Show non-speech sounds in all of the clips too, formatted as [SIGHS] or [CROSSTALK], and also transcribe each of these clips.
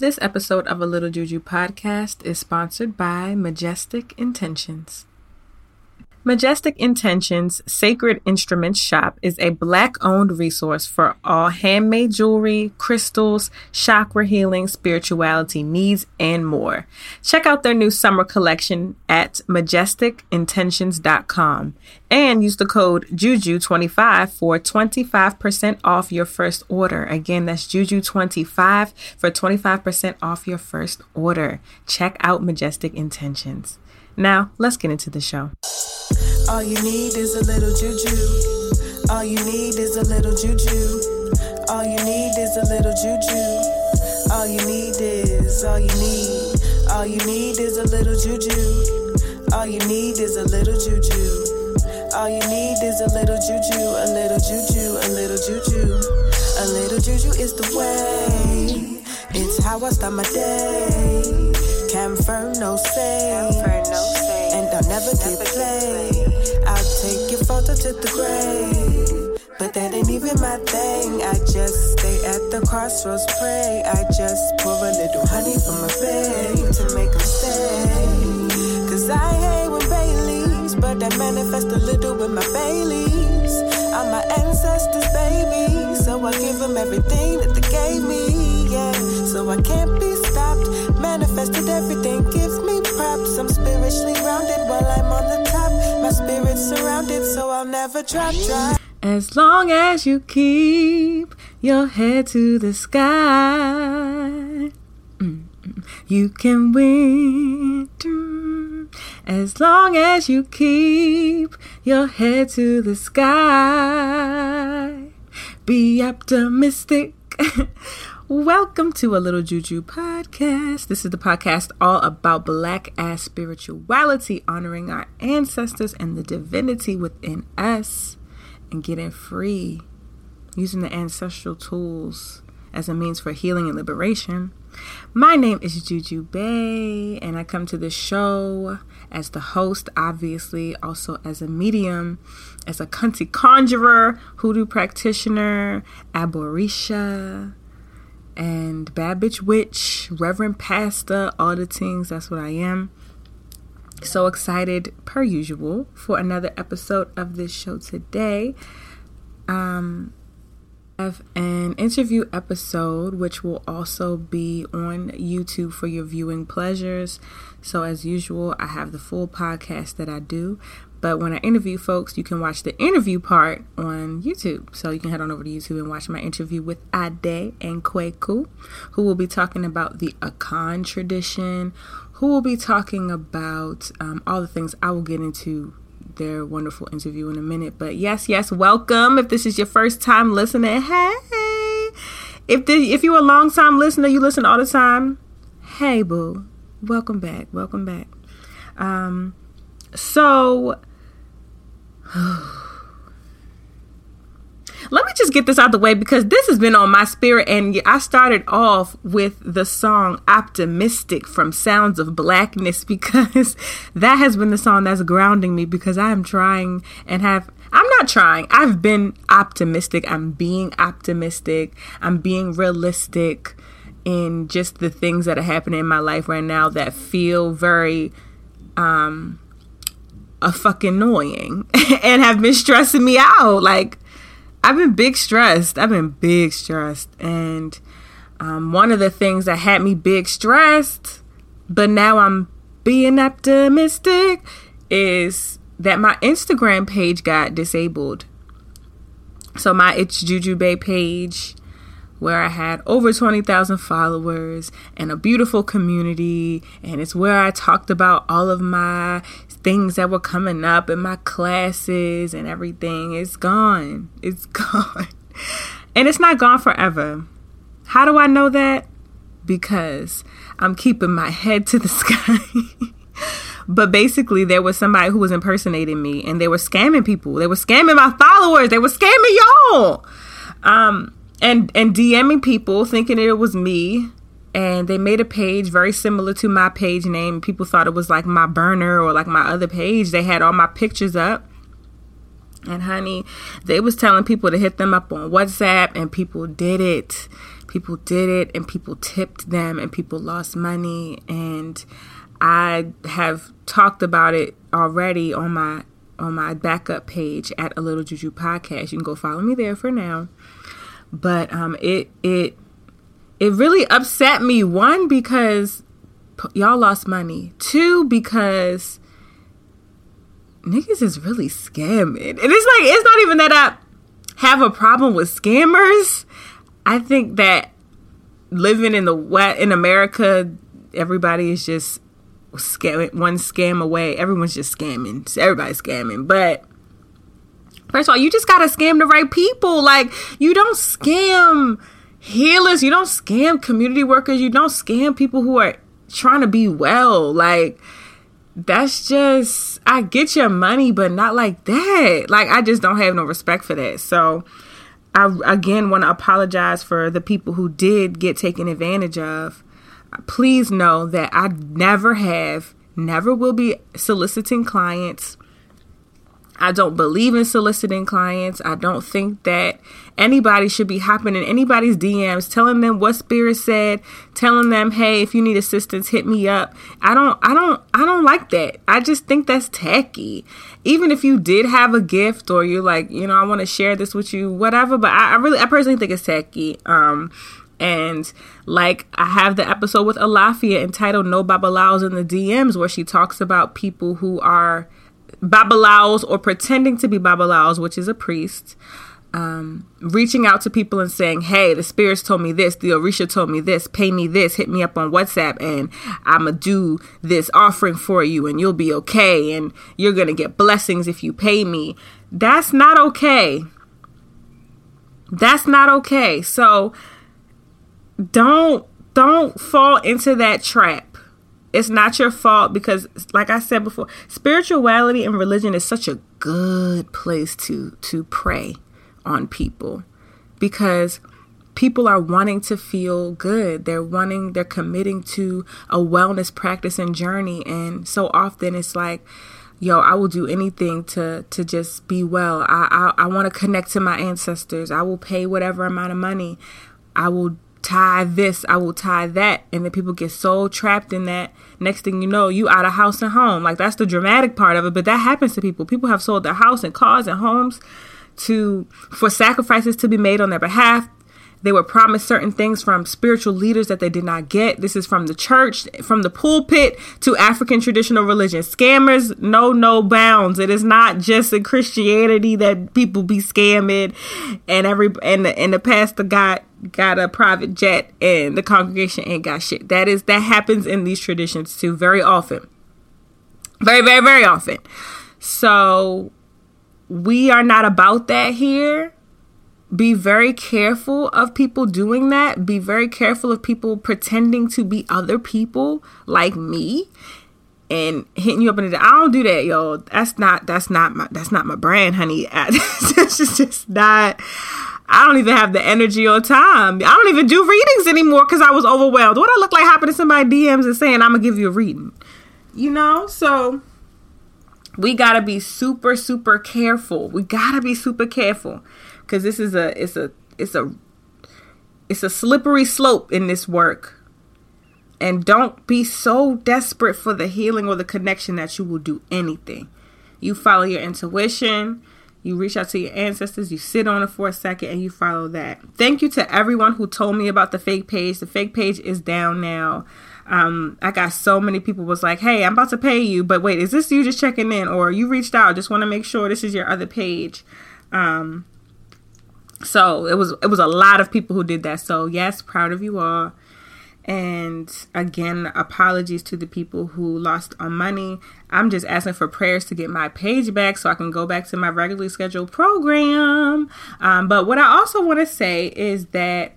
This episode of A Little Juju podcast is sponsored by Majestic Intentions. Majestic Intentions Sacred Instruments Shop is a black owned resource for all handmade jewelry, crystals, chakra healing, spirituality needs, and more. Check out their new summer collection at majesticintentions.com and use the code JUJU25 for 25% off your first order. Again, that's JUJU25 for 25% off your first order. Check out Majestic Intentions. Now, let's get into the show. All you need is a little juju. All you need is a little juju. All you need is a little juju. All you need is, all you need. All you need is a little juju. All you need is a little juju. All you need is a little juju, a little juju, a little juju. A little juju is the way. It's how I start my day. Confirm no say. And I'll never get played. Photo to the grave. But that ain't even my thing. I just stay at the crossroads, pray. I just pour a little honey from my babe to make them stay. Cause I hate when Baileys, but I manifest a little with my Baileys. I'm my ancestors, baby. So I give them everything that they gave me, yeah. So I can't be stopped. Manifested everything gives me props. I'm spiritually while I'm on the top. My spirit's surrounded, so I'll never drop, drop. As long as you keep your head to the sky, mm, you can win. As long as you keep your head to the sky, be optimistic. [LAUGHS] Welcome to a Little Juju podcast. This is the podcast all about black ass spirituality, honoring our ancestors and the divinity within us, and getting free using the ancestral tools as a means for healing and liberation. My name is Juju Bae, and I come to the show as the host, obviously, also as a medium, as a cunty conjurer, hoodoo practitioner, aborisha, and bad bitch witch, reverend pastor, all the things. That's what I am. So excited, per usual, for another episode of this show today. Um, have an interview episode which will also be on YouTube for your viewing pleasures. So, as usual, I have the full podcast that I do. But when I interview folks, you can watch the interview part on YouTube. So you can head on over to YouTube and watch my interview with Ade and Kwaku, who will be talking about the Akan tradition, who will be talking about um, all the things I will get into their wonderful interview in a minute. But yes, yes, welcome. If this is your first time listening, hey. If the, if you're a long time listener, you listen all the time. Hey, boo, welcome back. Welcome back. Um, so [SIGHS] let me just get this out the way because this has been on my spirit and i started off with the song optimistic from sounds of blackness [LAUGHS] because that has been the song that's grounding me because i am trying and have i'm not trying. I've been optimistic. I'm being optimistic. I'm being realistic in just the things that are happening in my life right now that feel very um a fucking annoying [LAUGHS] and have been stressing me out. Like I've been big stressed. I've been big stressed. And um, one of the things that had me big stressed, but now I'm being optimistic, is that my Instagram page got disabled. So my It's Juju Bae page where I had over 20,000 followers and a beautiful community. And it's where I talked about all of my things that were coming up in my classes and everything. It's gone. It's [LAUGHS] gone. And it's not gone forever. How do I know that? Because I'm keeping my head to the [LAUGHS] sky. but basically, there was somebody who was impersonating me and they were scamming people. They were scamming my followers. They were scamming y'all. Um, and and DMing people thinking it was me and they made a page very similar to my page name. People thought it was like my burner or like my other page. They had all my pictures up. And honey, they was telling people to hit them up on WhatsApp and people did it. people did it and people tipped them and people lost money and I have talked about it already on my on my backup page at a little juju podcast. You can go follow me there for now. But um it it it really upset me one because y'all lost money. Two because niggas is really scamming. And it's like it's not even that I have a problem with scammers. I think that living in the wet in America, everybody is just scamming one scam away. Everyone's just scamming. Everybody's scamming. But first of all, you just gotta scam the right people. Like you don't scam healers, you don't scam community workers, you don't scam people who are trying to be well. Like that's just I get your money, but not like that. Like I just don't have no respect for that. So I again want to apologize for the people who did get taken advantage of. Please know that I never have, never will be soliciting clients I don't believe in soliciting clients. I don't think that anybody should be hopping in anybody's DMs telling them what spirit said, telling them, "Hey, if you need assistance, hit me up." I don't I don't I don't like that. I just think that's tacky. Even if you did have a gift or you're like, you know, I want to share this with you, whatever, but I, I really I personally think it's tacky. Um and like I have the episode with Alafia entitled No Babalaos in the DMs where she talks about people who are babalaos or pretending to be babalaos, which is a priest, um, reaching out to people and saying, "Hey, the spirits told me this, the Orisha told me this, pay me this, hit me up on WhatsApp, and I'ma do this offering for you, and you'll be okay, and you're gonna get blessings if you pay me." That's not okay. That's not okay. So don't don't fall into that trap it's not your fault because like i said before spirituality and religion is such a good place to to prey on people because people are wanting to feel good. They're wanting they're committing to a wellness practice and journey. And so often it's like yo i will do anything to to just be well. I i, I want to connect to my ancestors. I will pay whatever amount of money. I will tie this, I will tie that. And then people get so trapped in that. Next thing you know, you out of house and home. Like that's the dramatic part of it. But that happens to people. People have sold their house and cars and homes to for sacrifices to be made on their behalf. They were promised certain things from spiritual leaders that they did not get. This is from the church, from the pulpit to African traditional religion. Scammers know no bounds. It is not just in Christianity that people be scamming and every and the, and the pastor got got a private jet and the congregation ain't got shit. That is that happens in these traditions too very often. Very very very often. So we are not about that here be very careful of people doing that. Be very careful of people pretending to be other people like me and hitting you up in the I don't do that, yo. That's not that's not my that's not my brand, honey. [LAUGHS] It's just, just not I don't even have the energy or time. I don't even do readings anymore because I was overwhelmed. What I look like hopping in somebody DMs and saying I'm gonna give you a reading. You know? So we gotta be super, super careful. We gotta be super careful because this is a it's a it's a it's a slippery slope in this work. And don't be so desperate for the healing or the connection that you will do anything. You follow your intuition. You reach out to your ancestors. You sit on it for a second and you follow that. Thank you to everyone who told me about the fake page. The fake page is down now. Um, I got so many people was like, "Hey, I'm about to pay you, but wait, is this you just checking in, or you reached out? Just want to make sure this is your other page." Um, so it was it was a lot of people who did that. So yes, proud of you all. And again, apologies to the people who lost on money. I'm just asking for prayers to get my page back so I can go back to my regularly scheduled program. Um, but what I also want to say is that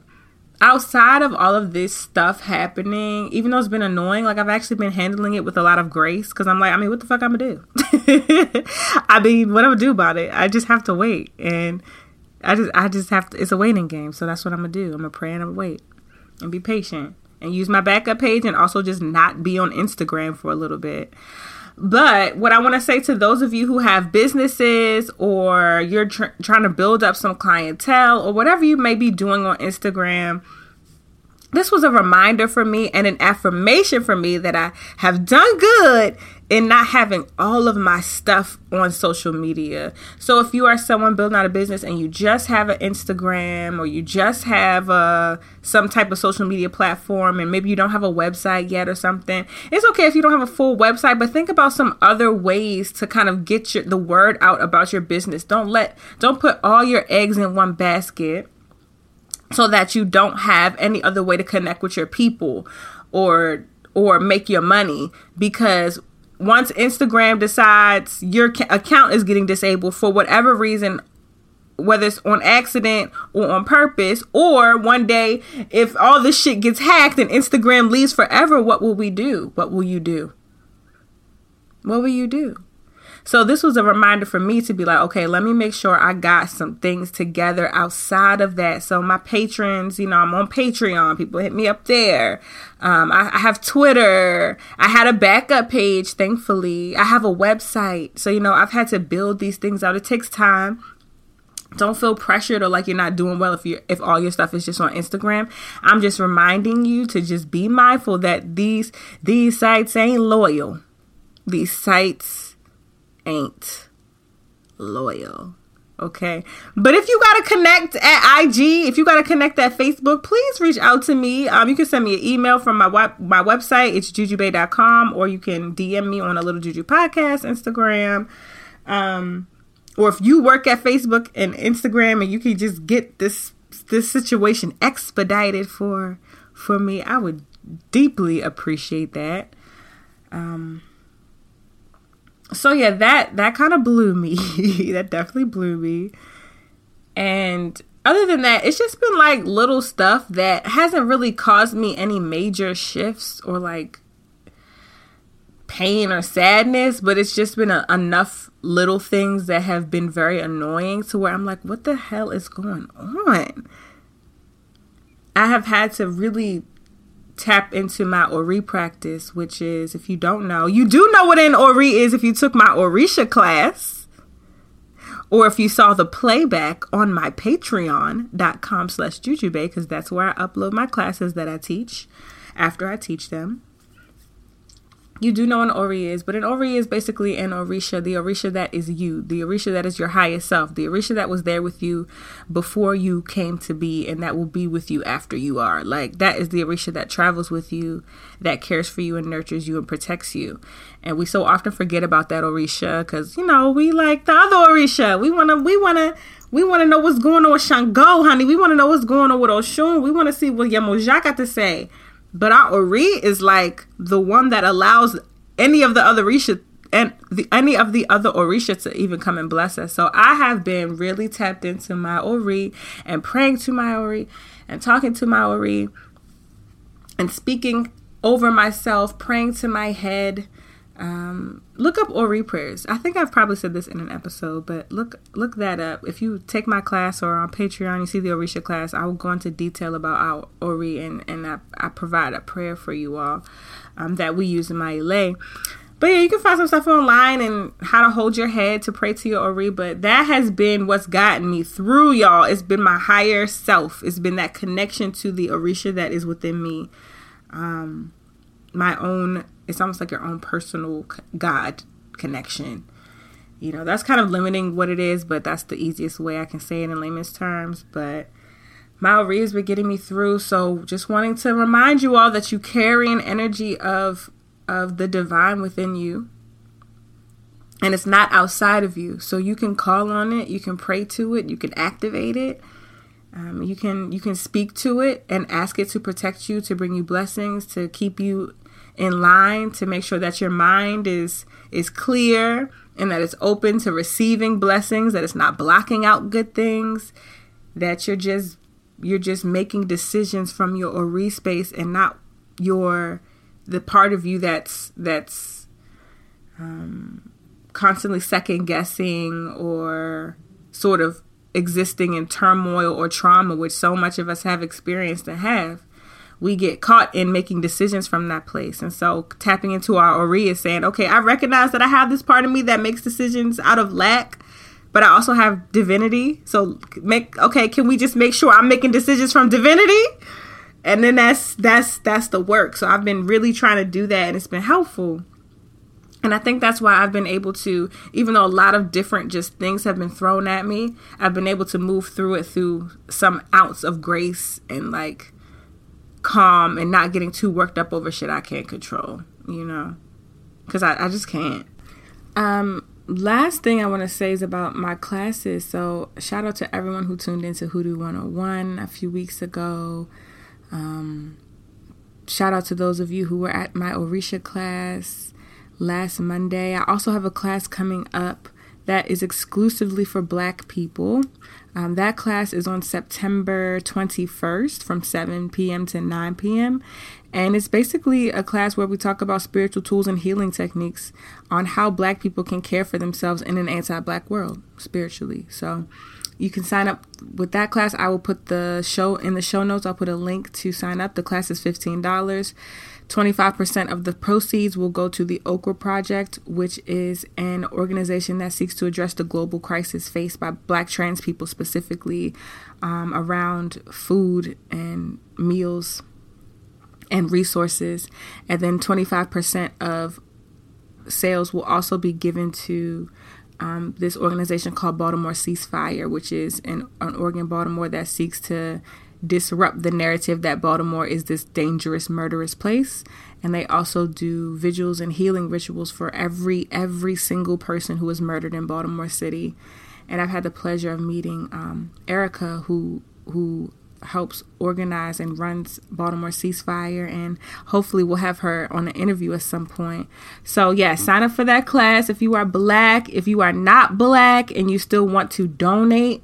outside of all of this stuff happening, even though it's been annoying, like I've actually been handling it with a lot of grace because I'm like, I mean, what the fuck I'm gonna do? [LAUGHS] I mean, what I'm gonna do about it? I just have to wait and I just I just have to it's a waiting game. So that's what I'm gonna do. I'm gonna pray and I'm gonna wait and be patient and use my backup page and also just not be on Instagram for a little bit. But what I want to say to those of you who have businesses or you're tr- trying to build up some clientele or whatever you may be doing on Instagram, this was a reminder for me and an affirmation for me that I have done good in not having all of my stuff on social media. So if you are someone building out a business and you just have an Instagram or you just have a, uh, some type of social media platform and maybe you don't have a website yet or something, it's okay if you don't have a full website, but think about some other ways to kind of get your, the word out about your business. Don't let don't put all your eggs in one basket so that you don't have any other way to connect with your people or or make your money because once Instagram decides your account is getting disabled for whatever reason whether it's on accident or on purpose or one day if all this shit gets hacked and Instagram leaves forever what will we do? What will you do? What will you do so this was a reminder for me to be like, okay, let me make sure I got some things together outside of that. So my patrons, you know, I'm on Patreon. People hit me up there. Um, I, I have Twitter. I had a backup page, thankfully. I have a website. So, you know, I've had to build these things out. It takes time don't feel pressured or like you're not doing well if you if all your stuff is just on Instagram. I'm just reminding you to just be mindful that these these sites ain't loyal. These sites ain't loyal. Okay. But if you got to connect at IG, if you got to connect at Facebook, please reach out to me. Um, you can send me an email from my web, my website. It's jujubae.com or you can DM me on a little juju podcast, Instagram. Um, or if you work at Facebook and Instagram and you can just get this this situation expedited for for me, I would deeply appreciate that. Um, so yeah, that that kind of blew me. [LAUGHS] that definitely blew me. And other than that, it's just been like little stuff that hasn't really caused me any major shifts or like pain or sadness, but it's just been a, enough little things that have been very annoying to where I'm like, what the hell is going on? I have had to really tap into my Ori practice, which is, if you don't know, you do know what an Ori is if you took my Orisha class. Or if you saw the playback on my patreon.com slash jujubae, because that's where I upload my classes that I teach after I teach them you do know an Ori is, but an Ori is basically an Orisha, the Orisha that is you, the Orisha that is your highest self, the Orisha that was there with you before you came to be, and that will be with you after you are. Like that is the Orisha that travels with you, that cares for you and nurtures you and protects you. And we so often forget about that Orisha because you know we like the other Orisha. We wanna, we wanna. We want to know what's going on with Shango, honey. We want to know what's going on with Oshun. We want to see what Yemoja got to say. But our Ori is like the one that allows any of the other Orisha and the, any of the other Orisha to even come and bless us. So I have been really tapped into my Ori and praying to my Ori and talking to my Ori and speaking over myself, praying to my head, um, look up Ori prayers. I think I've probably said this in an episode, but look look that up. If you take my class or on Patreon, you see the Orisha class. I will go into detail about our Ori and and I, I provide a prayer for you all um, that we use in my lay. But yeah, you can find some stuff online and how to hold your head to pray to your Ori. But that has been what's gotten me through, y'all. It's been my higher self. It's been that connection to the Orisha that is within me. Um, my own it's almost like your own personal God connection. You know, that's kind of limiting what it is, but that's the easiest way I can say it in layman's terms. But my Ori has been getting me through. So just wanting to remind you all that you carry an energy of of the divine within you. And it's not outside of you. So you can call on it, you can pray to it, you can activate it. Um, you can you can speak to it and ask it to protect you, to bring you blessings, to keep you in line to make sure that your mind is is clear and that it's open to receiving blessings that it's not blocking out good things that you're just you're just making decisions from your ori space and not your the part of you that's that's um, constantly second guessing or sort of existing in turmoil or trauma which so much of us have experienced and have we get caught in making decisions from that place. And so tapping into our Ori is saying, okay, I recognize that I have this part of me that makes decisions out of lack, but I also have divinity. So make okay, can we just make sure I'm making decisions from divinity? and then that's that's that's the work so i've been really trying to do that and it's been helpful and I think that's why I've been able to, even though a lot of different just things have been thrown at me, I've been able to move through it through some ounce of grace and like calm and not getting too worked up over shit I can't control, you know? Because I, I just can't. Um, last thing I want to say is about my classes. So, shout out to everyone who tuned into Hoodoo 101 a few weeks ago. Um, shout out to those of you who were at my Orisha class last Monday. I also have a class coming up that is exclusively for black people. Um, that class is on September 21st from 7 p.m. to 9 p.m. And it's basically a class where we talk about spiritual tools and healing techniques on how black people can care for themselves in an anti black world spiritually. So you can sign up with that class. I will put the show in the show notes. I'll put a link to sign up. The class is $15. 25% of the proceeds will go to the Okra Project, which is an organization that seeks to address the global crisis faced by black trans people, specifically um, around food and meals and resources. And then 25% of sales will also be given to um, this organization called Baltimore Ceasefire, which is an, an organ Baltimore that seeks to disrupt the narrative that Baltimore is this dangerous, murderous place. And they also do vigils and healing rituals for every every single person who was murdered in Baltimore City. And I've had the pleasure of meeting um, Erica, who who helps organize and runs Baltimore Ceasefire, and hopefully we'll have her on an interview at some point. So yeah, sign up for that class if you are black. If you are not black and you still want to donate,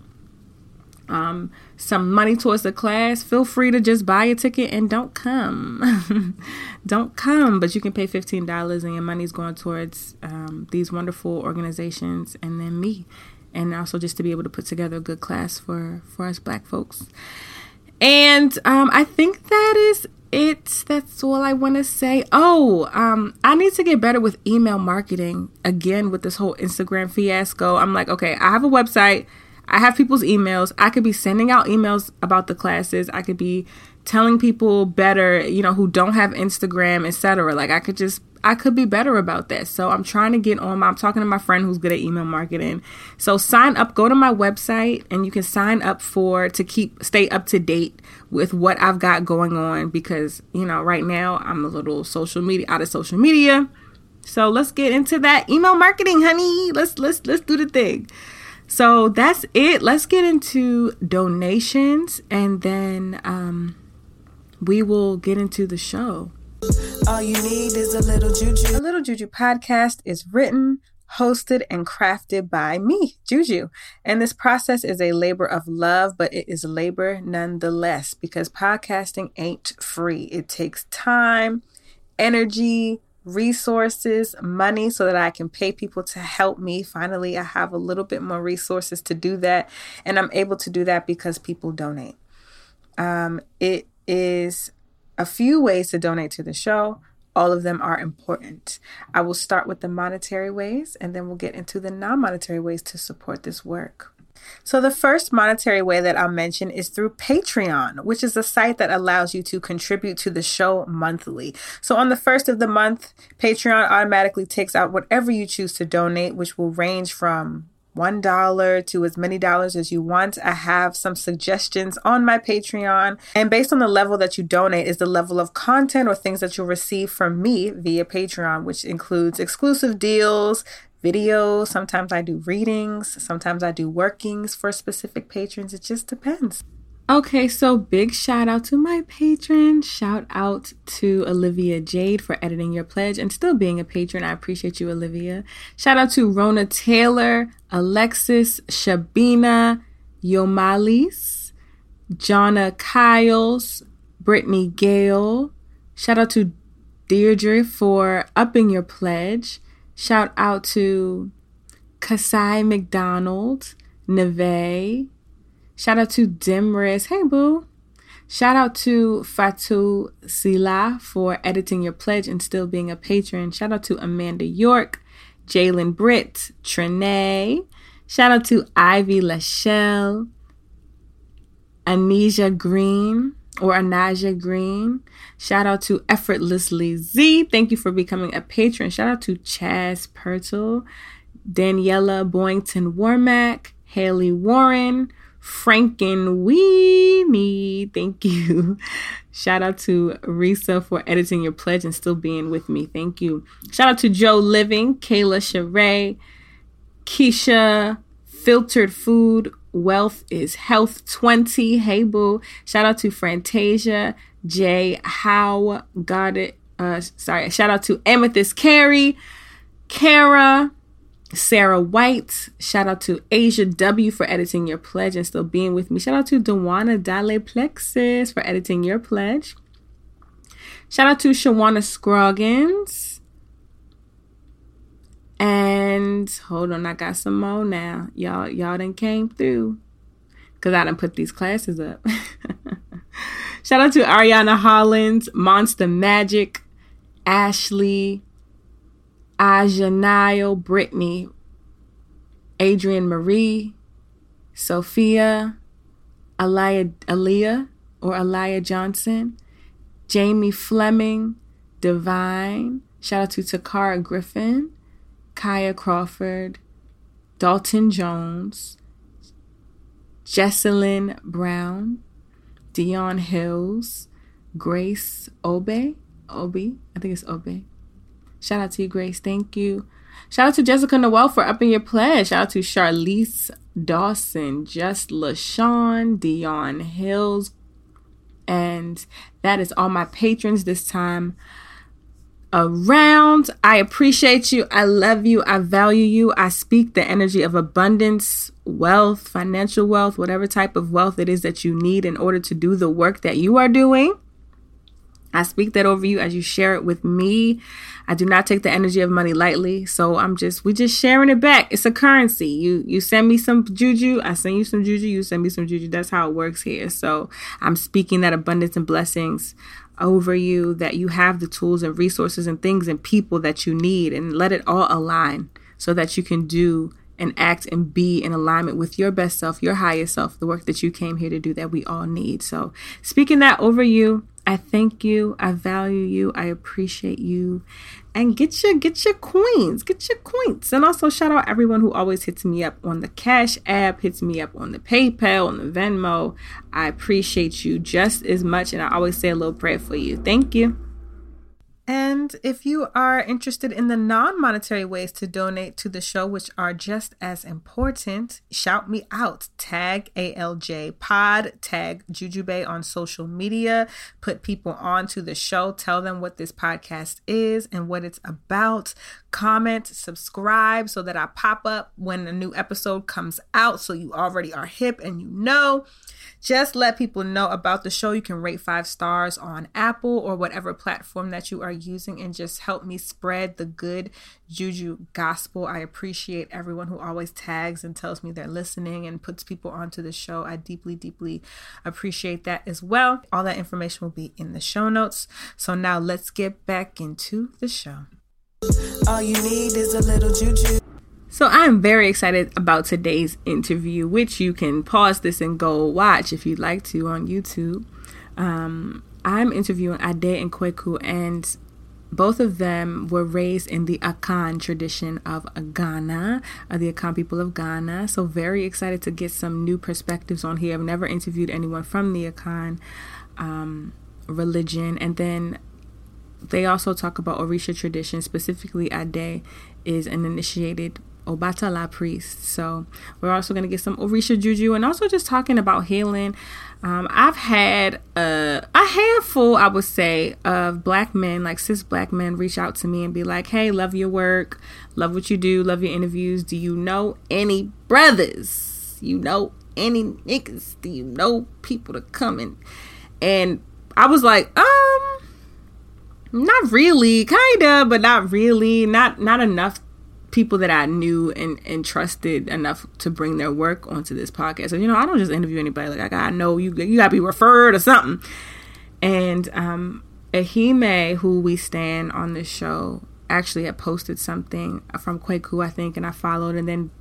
um, some money towards the class, feel free to just buy a ticket and don't come. [LAUGHS] don't come, but you can pay $15 and your money's going towards um, these wonderful organizations and then me. And also just to be able to put together a good class for, for us black folks. And um, I think that is it. That's all I want to say. Oh, um, I need to get better with email marketing again with this whole Instagram fiasco. I'm like, okay, I have a website I have people's emails. I could be sending out emails about the classes. I could be telling people better, you know, who don't have Instagram, etc. Like I could just I could be better about that. So I'm trying to get on my I'm talking to my friend who's good at email marketing. So sign up, go to my website and you can sign up for to keep stay up to date with what I've got going on because, you know, right now I'm a little social media out of social media. So let's get into that email marketing, honey. Let's let's let's do the thing. So that's it. Let's get into donations and then um, we will get into the show. All you need is a little juju. A Little Juju podcast is written, hosted, and crafted by me, Juju. And this process is a labor of love, but it is labor nonetheless because podcasting ain't free. It takes time, energy, resources, money, so that I can pay people to help me. Finally, I have a little bit more resources to do that. And I'm able to do that because people donate. Um, it is a few ways to donate to the show. All of them are important. I will start with the monetary ways and then we'll get into the non monetary ways to support this work. So, the first monetary way that I'll mention is through Patreon, which is a site that allows you to contribute to the show monthly. So, on the first of the month, Patreon automatically takes out whatever you choose to donate, which will range from $1 to as many dollars as you want. I have some suggestions on my Patreon. And based on the level that you donate, is the level of content or things that you'll receive from me via Patreon, which includes exclusive deals, videos. Sometimes I do readings. Sometimes I do workings for specific patrons. It just depends. Okay, so big shout out to my patron. Shout out to Olivia Jade for editing your pledge and still being a patron. I appreciate you, Olivia. Shout out to Rona Taylor, Alexis, Shabina, Yomalis, Jonna Kyles, Brittany Gale. Shout out to Deirdre for upping your pledge. Shout out to Kasai McDonald, Neve. Shout out to Dimris. Hey, boo. Shout out to Fatu Sila for editing your pledge and still being a patron. Shout out to Amanda York, Jalen Britt, Trinae. Shout out to Ivy Lachelle, Anisha Green, or Anaja Green. Shout out to Effortlessly Z. Thank you for becoming a patron. Shout out to Chaz Pertle, Daniela Boynton Warmack, Haley Warren, Franken Weenie. Thank you. [LAUGHS] Shout out to Risa for editing your pledge and still being with me. Thank you. Shout out to Joe Living, Kayla Sheree, Keisha, Filtered Food, Wealth is Health 20. Hey boo. Shout out to Fantasia, Jay, How, got it. Uh, sorry. Shout out to Amethyst Carey, Kara, Sarah White. Shout out to Asia W for editing your pledge and still being with me. Shout out to Dewana Dale Plexus for editing your pledge. Shout out to Shawana Scroggins. And hold on, I got some more now. Y'all, y'all done came through. Cause I done put these classes up. [LAUGHS] Shout out to Ariana Hollins, Monster Magic, Ashley, Aja Nile, Brittany, Adrian Marie, Sophia, Aliyah or Aliyah Johnson, Jamie Fleming, Divine. Shout out to Takara Griffin, Kaya Crawford, Dalton Jones, Jesselyn Brown, Dion Hills, Grace Obe, Obi, I think it's Obe, Shout out to you, Grace. Thank you. Shout out to Jessica Noel for upping your pledge. Shout out to Charlize Dawson, Just LaShawn, Dion Hills. And that is all my patrons this time around. I appreciate you. I love you. I value you. I speak the energy of abundance, wealth, financial wealth, whatever type of wealth it is that you need in order to do the work that you are doing. I speak that over you as you share it with me. I do not take the energy of money lightly. So I'm just we just sharing it back. It's a currency. You you send me some juju, I send you some juju, you send me some juju. That's how it works here. So I'm speaking that abundance and blessings over you that you have the tools and resources and things and people that you need and let it all align so that you can do and act and be in alignment with your best self, your highest self, the work that you came here to do that we all need. So, speaking that over you, I thank you. I value you. I appreciate you. And get your get your coins, get your coins. And also shout out everyone who always hits me up on the Cash app, hits me up on the PayPal, on the Venmo. I appreciate you just as much and I always say a little prayer for you. Thank you. And if you are interested in the non monetary ways to donate to the show, which are just as important, shout me out. Tag ALJ Pod, tag Jujubae on social media, put people on to the show, tell them what this podcast is and what it's about. Comment, subscribe so that I pop up when a new episode comes out so you already are hip and you know. Just let people know about the show. You can rate five stars on Apple or whatever platform that you are using and just help me spread the good juju gospel. I appreciate everyone who always tags and tells me they're listening and puts people onto the show. I deeply, deeply appreciate that as well. All that information will be in the show notes. So now let's get back into the show. All you need is a little juju. So I am very excited about today's interview, which you can pause this and go watch if you'd like to on YouTube. Um, I'm interviewing Ade and Kwaku, and both of them were raised in the Akan tradition of Ghana, the Akan people of Ghana. So very excited to get some new perspectives on here. I've never interviewed anyone from the Akan um, religion, and then they also talk about Orisha tradition. Specifically, Ade is an initiated Obatala priest. So we're also going to get some Orisha Juju and also just talking about healing. Um, I've had a, a handful, I would say, of black men, like cis black men, reach out to me and be like, hey, love your work, love what you do, love your interviews. Do you know any brothers? You know any niggas? Do you know people to come in? And I was like, um, not really, kinda, but not really, not not enough people that I knew and, and trusted enough to bring their work onto this podcast. So, you know, I don't just interview anybody. Like, I gotta know you, you gotta be referred or something. And um, Ahime, who we stand on this show, actually had posted something from Kwaku, I think, and I followed. And then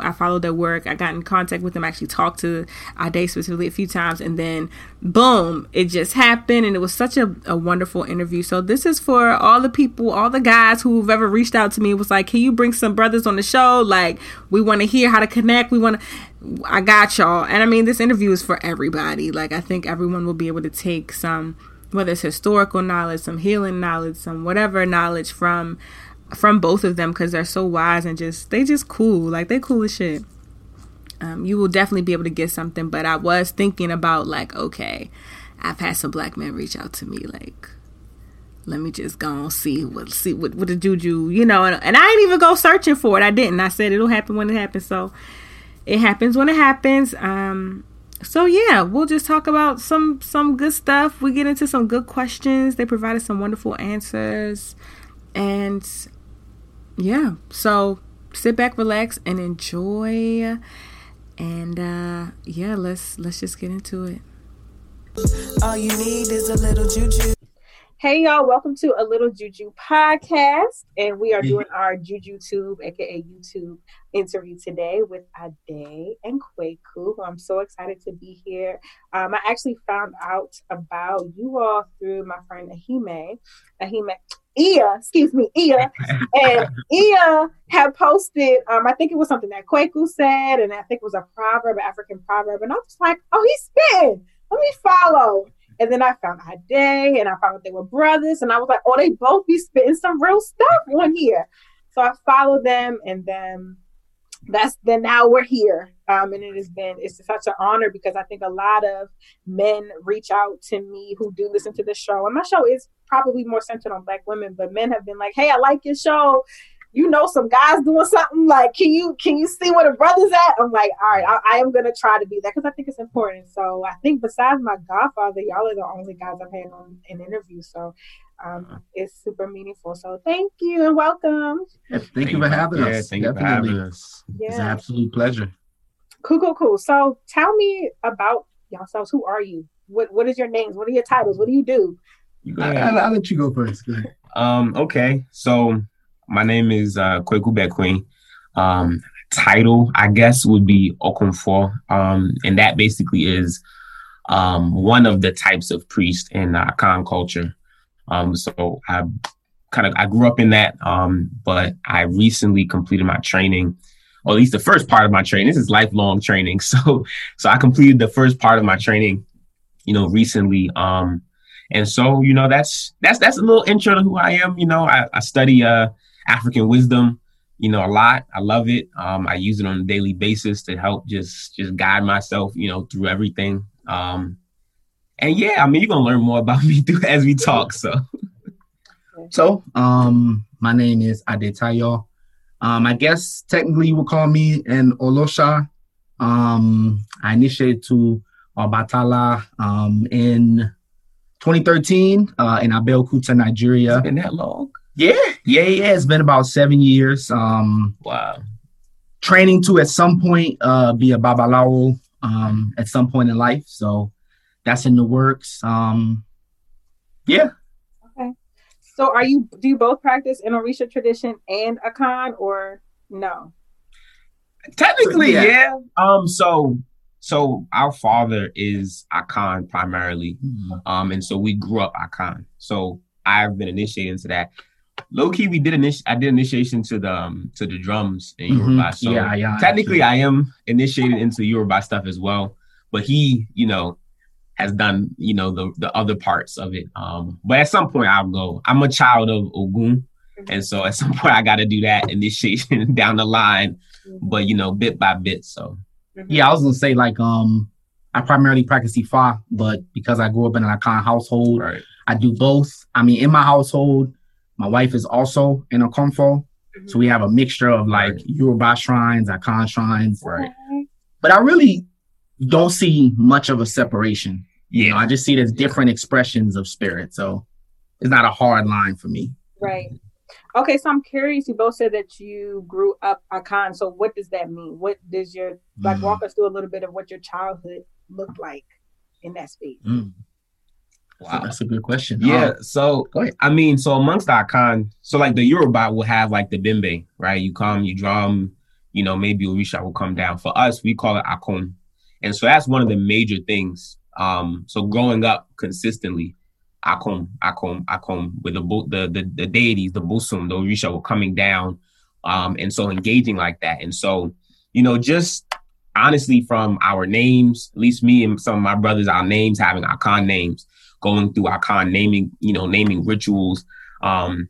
I followed their work. I got in contact with them. I Actually talked to Ade specifically a few times, and then boom, it just happened, and it was such a, a wonderful interview. So this is for all the people, all the guys who've ever reached out to me. Was like, can you bring some brothers on the show? Like, we want to hear how to connect. We want to. I got y'all, and I mean, this interview is for everybody. Like, I think everyone will be able to take some whether it's historical knowledge, some healing knowledge, some whatever knowledge from from both of them because they're so wise and just they just cool. Like they cool as shit. Um, you will definitely be able to get something. But I was thinking about like, okay, I've had some black men reach out to me like. Let me just go and see what see what, what the juju, you know, and, and I didn't even go searching for it. I didn't. I said it'll happen when it happens. So it happens when it happens. Um, so yeah, we'll just talk about some some good stuff. We get into some good questions. They provided some wonderful answers. And yeah, so sit back, relax and enjoy. And uh yeah, let's let's just get into it. All you need is a little juju. Hey y'all, welcome to a little Juju podcast, and we are doing our Juju Tube, aka YouTube, interview today with Ade and Kwaku. I'm so excited to be here. Um, I actually found out about you all through my friend Ahime. Ahime, Ia, excuse me, Ia, [LAUGHS] and Ia had posted. Um, I think it was something that Kwaku said, and I think it was a proverb, African proverb, and I was like, "Oh, he's spitting. Let me follow." And then I found Ade and I found out they were brothers. And I was like, oh, they both be spitting some real stuff on here. So I followed them and then that's then now we're here. Um, and it has been it's such an honor because I think a lot of men reach out to me who do listen to the show. And my show is probably more centered on black women, but men have been like, Hey, I like your show. You know some guys doing something. Like can you can you see where the brothers at? I'm like all right i, I am gonna try to be that because i think it's important. So i think besides my godfather y'all are the only guys i've had on an interview. So um, it's super meaningful. So thank you and welcome. Thank, thank you for having us. yeah, thank Definitely. you for having us. Yeah. it's an absolute pleasure. Cool cool cool. So tell me about yourselves. Who are you? What what is your names? What are your titles? What do you do? I, will let you go first. Go um okay. So my name is uh, Kwaku Queen. Um, title, I guess, would be Okomfo. Um, and that basically is um, one of the types of priest in uh, Akan culture. Um, so I kind of I grew up in that, um, but I recently completed my training, or at least the first part of my training. This is lifelong training, [LAUGHS] so so I completed the first part of my training, you know, recently. Um, and so you know that's that's that's a little intro to who I am. You know, I, I study uh African wisdom, you know, a lot. I love it. Um, I use it on a daily basis to help just just guide myself, you know, through everything. Um, and yeah, I mean, you're gonna learn more about me through [LAUGHS] as we talk. So, so um, my name is Adetayo. Um, I guess technically you would call me an Olosha. Um, I initiated to Obatala um, in 2013 uh, in Abeokuta, Nigeria. It's been that long? Yeah, yeah, yeah. It's been about seven years. Um, wow. Training to at some point uh, be a babalawo um, at some point in life. So that's in the works. Um, yeah. Okay. So are you? Do you both practice in Orisha tradition and Akan, or no? Technically, yeah. yeah. Um. So so our father is Akan primarily, mm-hmm. um, and so we grew up Akan. So I've been initiated into that low key we did initi- I did initiation to the um, to the drums in mm-hmm. Yoruba. So yeah, yeah, technically I am initiated into Yoruba stuff as well. But he, you know, has done, you know, the the other parts of it. Um, but at some point I'll go. I'm a child of Ogun. And so at some [LAUGHS] point I gotta do that initiation [LAUGHS] down the line, mm-hmm. but you know, bit by bit. So mm-hmm. yeah, I was gonna say like um I primarily practice Ifa, but because I grew up in an Akan household, right. I do both. I mean, in my household, my wife is also in Okomfo. Mm-hmm. So we have a mixture of like right. Yoruba shrines, Akan shrines. Right. But I really don't see much of a separation. Yeah. You know, I just see there's different expressions of spirit. So it's not a hard line for me. Right. Okay, so I'm curious. You both said that you grew up Akan. So what does that mean? What does your like mm. walk us through a little bit of what your childhood looked like in that space? Mm. Wow, that's a good question. Yeah, um, so I mean, so amongst Akan, so like the Yoruba will have like the bembe, right? You come, you drum, you know, maybe Orisha will come down. For us, we call it Akom. And so that's one of the major things. Um, so growing up consistently, Akom, Akom, Akom, with the the the, the deities, the Busum, the Orisha were coming down, um, and so engaging like that. And so, you know, just honestly from our names, at least me and some of my brothers, our names having Akan names, going through Akan naming, you know, naming rituals, um,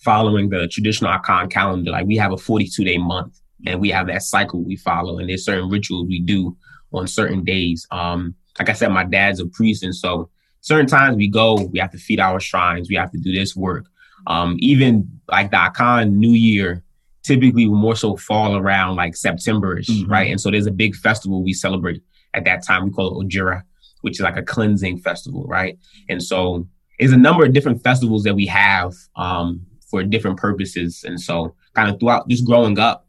following the traditional Akan calendar. Like we have a 42 day month and we have that cycle we follow, and there's certain rituals we do on certain days. Um, like I said, my dad's a priest, and so certain times we go, we have to feed our shrines, we have to do this work. Um, even like the Akan New Year, typically will more so fall around like Septemberish, mm-hmm. right? And so there's a big festival we celebrate at that time. We call it Odwira, which is like a cleansing festival, right? And so there's a number of different festivals that we have um, for different purposes. And so kind of throughout just growing up,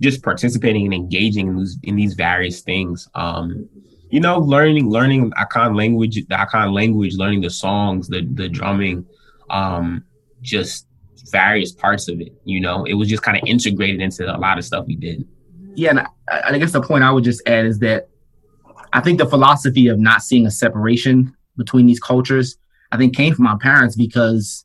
just participating and engaging in these in these various things. Um, you know, learning learning Akan language, the Akan language, learning the songs, the the drumming, um, just various parts of it. You know, it was just kind of integrated into a lot of stuff we did. Yeah, and I, I guess the point I would just add is that I think the philosophy of not seeing a separation between these cultures, I think came from my parents because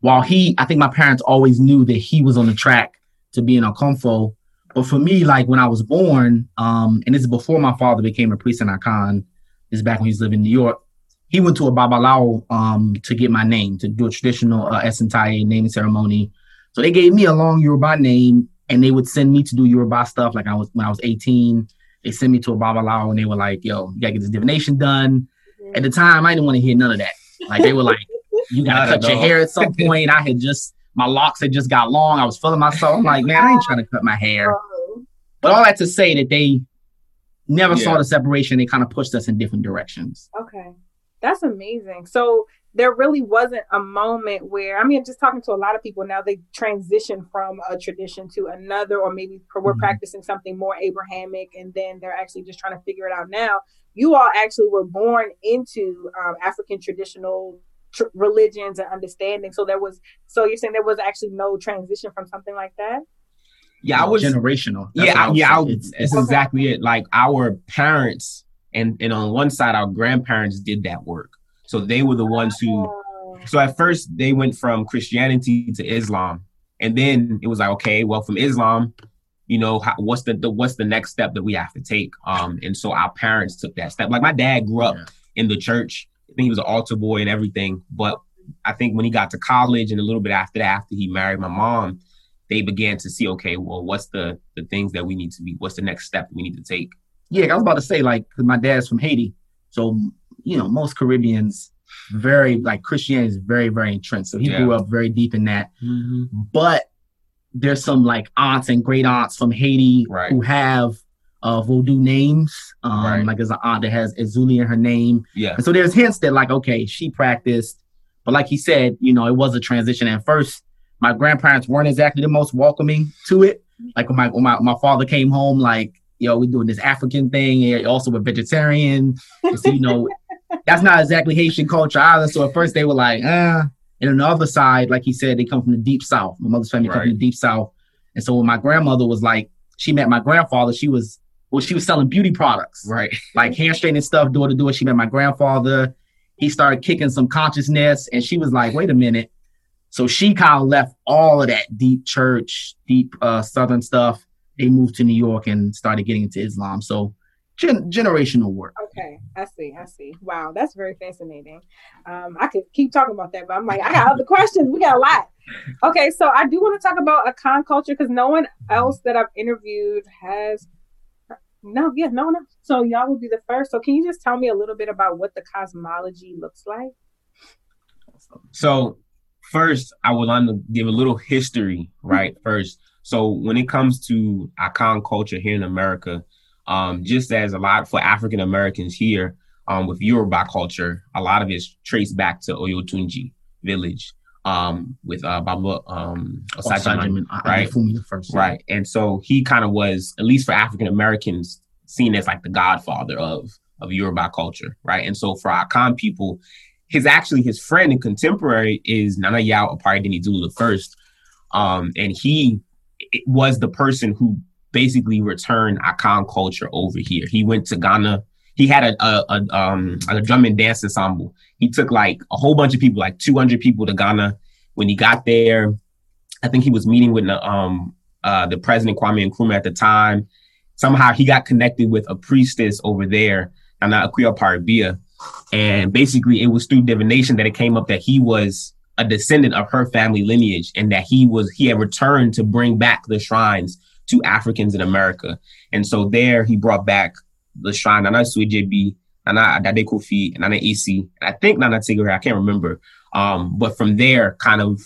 while he, I think my parents always knew that he was on the track to being a Okomfo, but for me, like when I was born, um, and this is before my father became a priest in Akan, this is back when he was living in New York. He went to a Babalawo um, to get my name, to do a traditional uh, Esintaye naming ceremony. So they gave me a long Yoruba name, and they would send me to do Yoruba stuff. Like I was when I was 18, they sent me to a Babalawo, and they were like, "Yo, you gotta get this divination done." Mm-hmm. At the time, I didn't want to hear none of that. Like they were like, [LAUGHS] "You gotta cut your hair at [LAUGHS] some point." I had just my locks had just got long. I was feeling myself. I'm like, man, I ain't trying to cut my hair. Oh. But all that to say that they never yeah. saw the separation. They kind of pushed us in different directions. Okay. That's amazing. So there really wasn't a moment where I mean, just talking to a lot of people now, they transition from a tradition to another, or maybe we're mm-hmm. practicing something more Abrahamic, and then they're actually just trying to figure it out now. You all actually were born into um, African traditional tr- religions and understanding. So there was, so you're saying there was actually no transition from something like that? Yeah, I was generational. That's yeah, yeah, it's, it's okay. exactly it. Like our parents and and on one side, our grandparents did that work. So they were the ones who. Oh. So at first, they went from Christianity to Islam, and then it was like, okay, well, from Islam, you know, how, what's the, the, what's the next step that we have to take? Um, and so our parents took that step. Like my dad grew up yeah. in the church, I think he was an altar boy and everything. But I think when he got to college and a little bit after that, after he married my mom, they began to see, okay, well, what's the the things that we need to be? What's the next step we need to take? Yeah, I was about to say, like, because my dad's from Haiti, so you know, most Caribbeans very like Christianity is very very entrenched. So he yeah. grew up very deep in that. Mm-hmm. But there's some like aunts and great aunts from Haiti right. who have uh, Vodou names. Um, right. Like there's an aunt that has Ezuli in her name. Yeah. And so there's hints that like, okay, she practiced, but like he said, you know, it was a transition. At first, my grandparents weren't exactly the most welcoming to it. Like when my when my, my father came home, like, yo, we're doing this African thing. And also a vegetarian. so, you know, [LAUGHS] that's not exactly Haitian culture either. So at first they were like, ah. And on the other side, like he said, they come from the deep south. My mother's family right. come from the deep south. And so when my grandmother was like, she met my grandfather, she was well, she was selling beauty products, right? [LAUGHS] Like hair straightening stuff, door to door. She met my grandfather. He started kicking some consciousness, and she was like, "Wait a minute." So she kind of left all of that deep church, deep uh, Southern stuff. They moved to New York and started getting into Islam. So gen- generational work. Okay, I see. I see. Wow, that's very fascinating. Um, I could keep talking about that, but I'm like, I got other questions. We got a lot. Okay, so I do want to talk about Akan culture because no one else that I've interviewed has no, yeah, no, no. So y'all will be the first. So can you just tell me a little bit about what the cosmology looks like? So first, I would like to give a little history, right? First, so when it comes to Akan culture here in America, um, just as a lot for African Americans here, um, with Yoruba culture, a lot of it's traced back to Oyotunji village um, with uh, Baba um, Oseijeman, right? First, right. And so he kind of was, at least for African Americans, seen as like the godfather of of Yoruba culture, right? And so for our Akan people, his actually his friend and contemporary is Nana Yao Opare Dinizulu the first, um, and he was the person who basically return Akan culture over here. He went to Ghana. He had a, a, a um a drum and dance ensemble. He took like a whole bunch of people, like 200 people to Ghana. When he got there, I think he was meeting with the um uh the president Kwame Nkrumah at the time. Somehow he got connected with a priestess over there, Nana Akua Oparebea. And basically it was through divination that it came up that he was a descendant of her family lineage and that he was he had returned to bring back the shrines to Africans in America. And so there he brought back the shrine Nana Asuo Gyebi, Nana Adade Kofi, Nana AC, and I think Nana Tigre, I can't remember. Um, but from there, kind of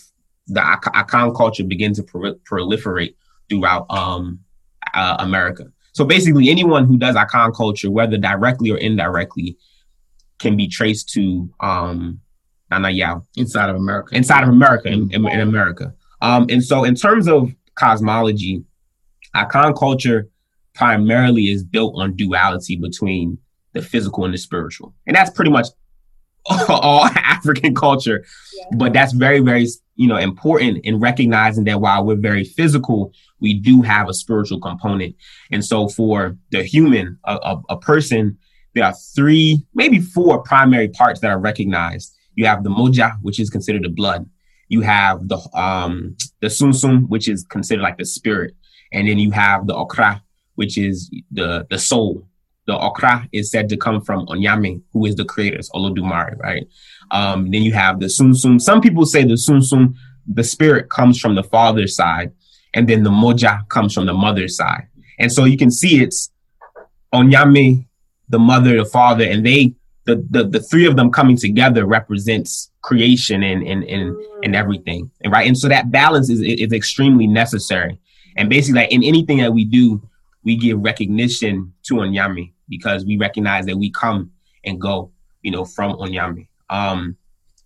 the Akan culture began to proliferate throughout um, uh, America. So basically, anyone who does Akan culture, whether directly or indirectly, can be traced to um, Nana Yao inside of America. Inside of America, in, in, in America. Um, and so, in terms of cosmology, Akan culture primarily is built on duality between the physical and the spiritual, and that's pretty much [LAUGHS] all African culture. Yeah. But that's very, very you know important in recognizing that while we're very physical, we do have a spiritual component. And so, for the human, a, a, a person, there are three, maybe four primary parts that are recognized you have the mogya, which is considered the blood. You have the um the sunsum, which is considered like the spirit, and then you have the okra, which is the the soul. The okra is said to come from Onyame, who is the creators, Olodumare, right? Um, then you have the sunsum. Some people say the sunsum, the spirit comes from the father's side, and then the mogya comes from the mother's side. And so you can see it's Onyame, the mother, the father, and they the, the the three of them coming together represents creation and and and, and everything and right and so that balance is is extremely necessary and basically like in anything that we do we give recognition to onyame because we recognize that we come and go you know from onyame um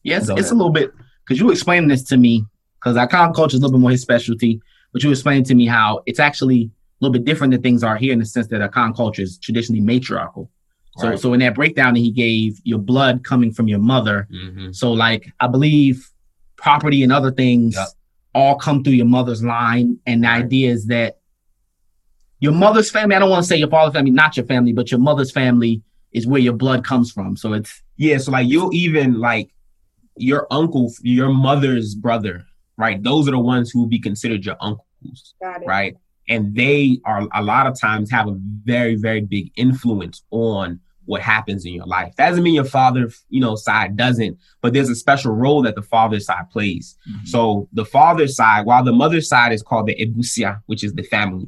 yes yeah, it's, a little bit because you explained this to me because Akan culture is a little bit more his specialty but you explained to me how it's actually a little bit different than things are here in the sense that Akan culture is traditionally matriarchal so, right. so in that breakdown that he gave, your blood coming from your mother. Mm-hmm. So, like I believe, property and other things yep. all come through your mother's line, and the right. idea is that your mother's family. I don't want to say your father's family, not your family, but your mother's family is where your blood comes from. So it's yeah. So like you'll even like your uncle, your mother's brother, right? Those are the ones who will be considered your uncles, right? and they are a lot of times have a very very big influence on what happens in your life that doesn't mean your father you know side doesn't but there's a special role that the father side plays mm-hmm. so the father side while the mother side is called the abusua which is the family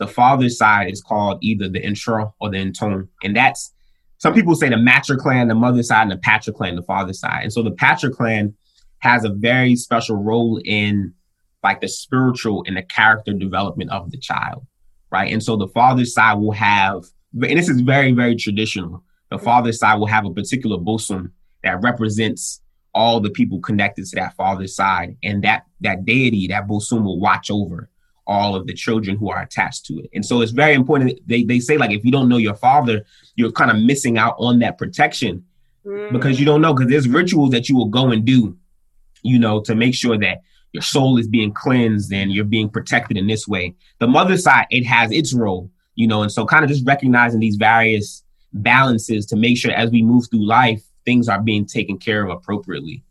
the father's side is called either the ntoro or the intone and that's some people say the matriclan the mother side and the patriclan the father side and so the patriclan has a very special role in like the spiritual and the character development of the child, right? And so the father's side will have, and this is very, very traditional. The father's side will have a particular bosom that represents all the people connected to that father's side, and that that deity, that bosom, will watch over all of the children who are attached to it. And so it's very important. They they say like if you don't know your father, you're kind of missing out on that protection mm. because you don't know because there's rituals that you will go and do, you know, to make sure that your soul is being cleansed and you're being protected in this way. The mother side, it has its role, you know, and so kind of just recognizing these various balances to make sure as we move through life, things are being taken care of appropriately.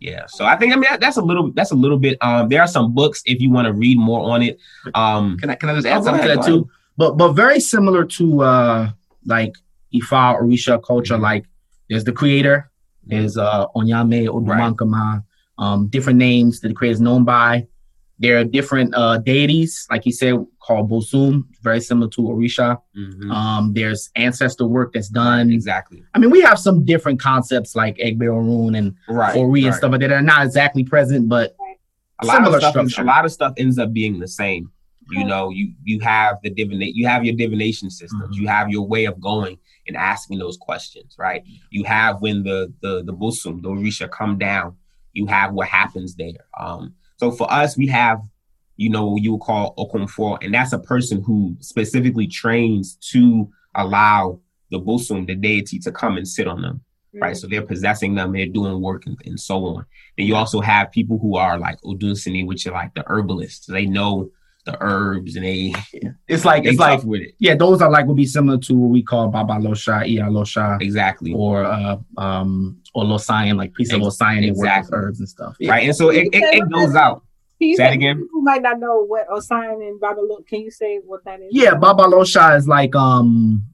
Yeah. So I think I mean that's a little that's a little bit um there are some books if you want to read more on it. Um can I can I just add something to that too? But but very similar to uh like Ifa Orisha culture, mm-hmm. like there's the creator, there's uh Onyame Odumankama, right um, different names that the creator is known by. There are different uh, deities, like you said, called Bosum, very similar to Orisha. Mm-hmm. Um, there's ancestor work that's done. Exactly. I mean, we have some different concepts like Egbe Orun and right, Ori right. and stuff like that that are not exactly present, but a lot of stuff. Is, a lot of stuff ends up being the same. You know, you you have the divinate, you have your divination systems, mm-hmm. you have your way of going and asking those questions, right? You have when the the the Busum, the Orisha come down you have what happens there. Um, so for us, we have, you know, what you would call Okomfo, and that's a person who specifically trains to allow the Busum, the deity, to come and sit on them. Mm-hmm. Right. So they're possessing them, they're doing work and, and so on. Then you also have people who are like Odunsini, which are like the herbalists. They know the herbs and they It's like they it's tough like with it. yeah, those are like would be similar to what we call Baba Losha, Iya Losha, Exactly. or uh um or Losayan, like priest of Ex- Losayan, they work with herbs and stuff. Yeah. Right. And so it, it, it goes out. Can you Say that say- again? Who might not know what Osiris and Baba Look? Can you say what that is? Yeah, Baba Losha is like um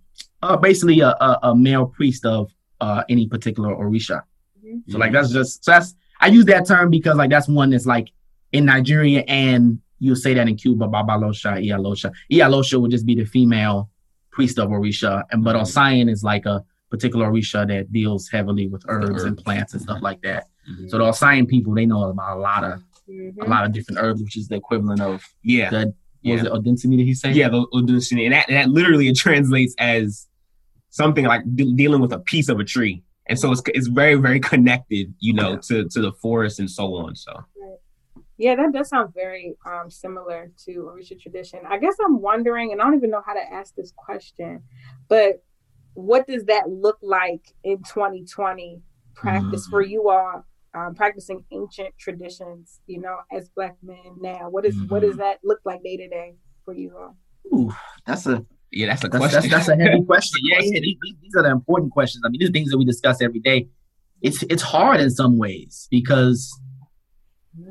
uh basically a, a, a male priest of uh any particular Orisha. Mhm. So like that's just so that's I use that term because like that's one that's like in Nigeria and you'll say that in Cuba, Baba Losha, Iya Losha. Iya Losha would just be the female priest of Orisha, and but Mhm. Osayan is like a particular Orisha that deals heavily with herbs and plants and stuff like that. Mhm. So the Osayan people they know about a lot of Mhm. a lot of different herbs, which is the equivalent of Yeah. the Yeah. was it Odensini did he say? Yeah, the Odunshini. And that, that literally it translates as something like de- dealing with a piece of a tree. And so it's, it's very, very connected, you know, Yeah. to, to the forest and so on. So Yeah, that does sound very um, similar to Orisha tradition. I guess I'm wondering, and I don't even know how to ask this question, but what does that look like in 2020 practice for you all um, practicing ancient traditions? You know, as Black men now, what is what does that look like day to day for you all? Ooh, that's a yeah, that's a That's, question. that's, that's a heavy question. [LAUGHS] Yeah, yeah. These, these- these are the important questions. I mean, these are things that we discuss every day. It's it's hard in some ways because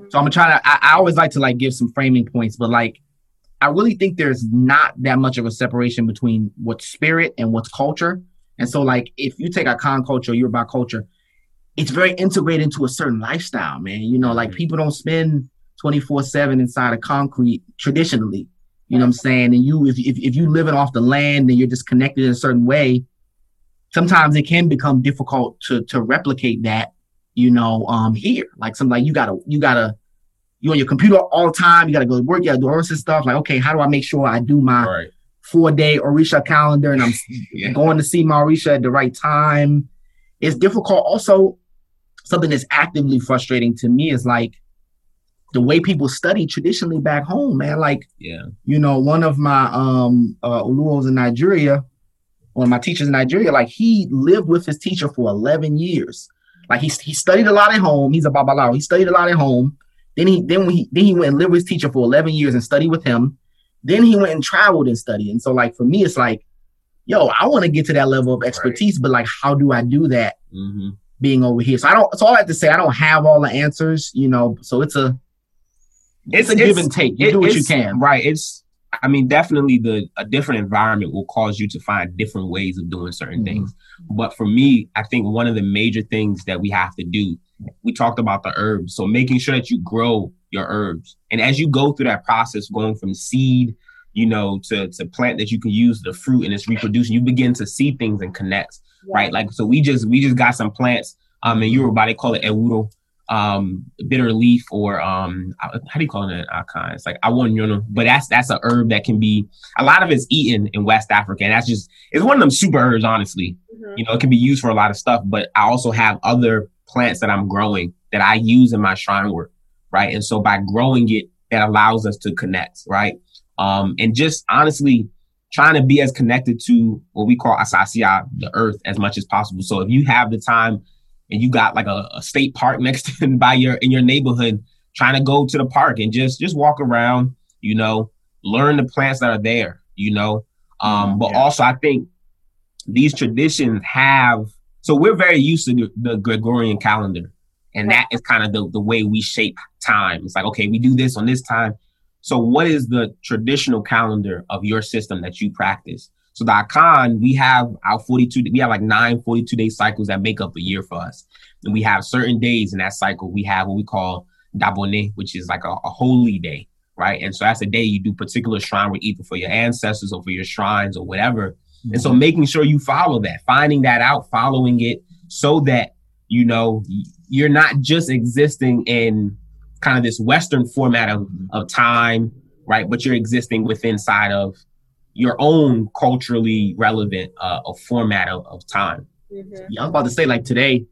so I'm gonna try to. I, I always like to like give some framing points, but like I really think there's not that much of a separation between what's spirit and what's culture. And so, like, if you take Akan culture, Yoruba culture, it's very integrated into a certain lifestyle, man. You know, like Mhm. people don't spend 24 seven inside of concrete traditionally. You know what I'm saying? And you, if, if, if you living off the land and you're just connected in a certain way, sometimes it can become difficult to, to replicate that, you know, um, here. Like something like you gotta, you gotta, you on your computer all the time. You gotta go to work. You gotta do all this stuff. Like, okay, how do I make sure I do my right. four day Orisha calendar and I'm [LAUGHS] Yeah. going to see my Orisha at the right time? It's difficult. Also, something that's actively frustrating to me is like the way people study traditionally back home, man. Like, Yeah. you know, one of my um uh Uluos in Nigeria, one of my teachers in Nigeria, like he lived with his teacher for 11 years. Like he, he studied a lot at home. He's a babalawo. He studied a lot at home. Then he then he then he went and lived with his teacher for 11 years and studied with him. Then he went and traveled and studied. And so like for me, it's like, yo, I want to get to that level of expertise, but like, how do I do that hmm being over here? So I don't. So all I have to say, I don't have all the answers, you know. So it's a it's, a give and take. You it- do what you can. Right. It's I mean, definitely the a different environment will cause you to find different ways of doing certain Mhm. things. But for me, I think one of the major things that we have to do, we talked about the herbs. So making sure that you grow your herbs. And as you go through that process, going from seed, you know, to, to plant that you can use the fruit and it's reproducing, you begin to see things and connect. Right. Like so we just we just got some plants um in Yoruba, they call it ewuro, um bitter leaf or um how do you call it in Akan? It's like I want you know, but that's that's a herb that can be a lot of it's eaten in West Africa, and that's just it's one of them super herbs, honestly. Mhm. You know, it can be used for a lot of stuff, but I also have other plants that I'm growing that I use in my shrine work, right? And so by growing it, that allows us to connect, right? Um, and just honestly trying to be as connected to what we call Asase Yaa, the earth, as much as possible. So if you have the time and you got like a, a state park next to [LAUGHS] by your in your neighborhood, trying to go to the park and just just walk around, you know, learn the plants that are there, you know. Um, but Yeah. also I think these traditions have so we're very used to the, the Gregorian calendar, and that is kind of the, the way we shape time. It's like, okay, we do this on this time. So what is the traditional calendar of your system that you practice? So the Akan, we have our 42, we have like nine 42 day cycles that make up a year for us. And we have certain days in that cycle. We have what we call Dabone, which is like a, a holy day, right? And so that's a day you do particular shrine work either for your ancestors or for your shrines or whatever. And so mm-hmm. making sure you follow that, finding that out, following it so that, you know, you're not just existing in kind of this Western format of, of time, right? But you're existing within inside of your own culturally relevant uh, a format of, of time. Mhm. Yeah, I was about to say like today.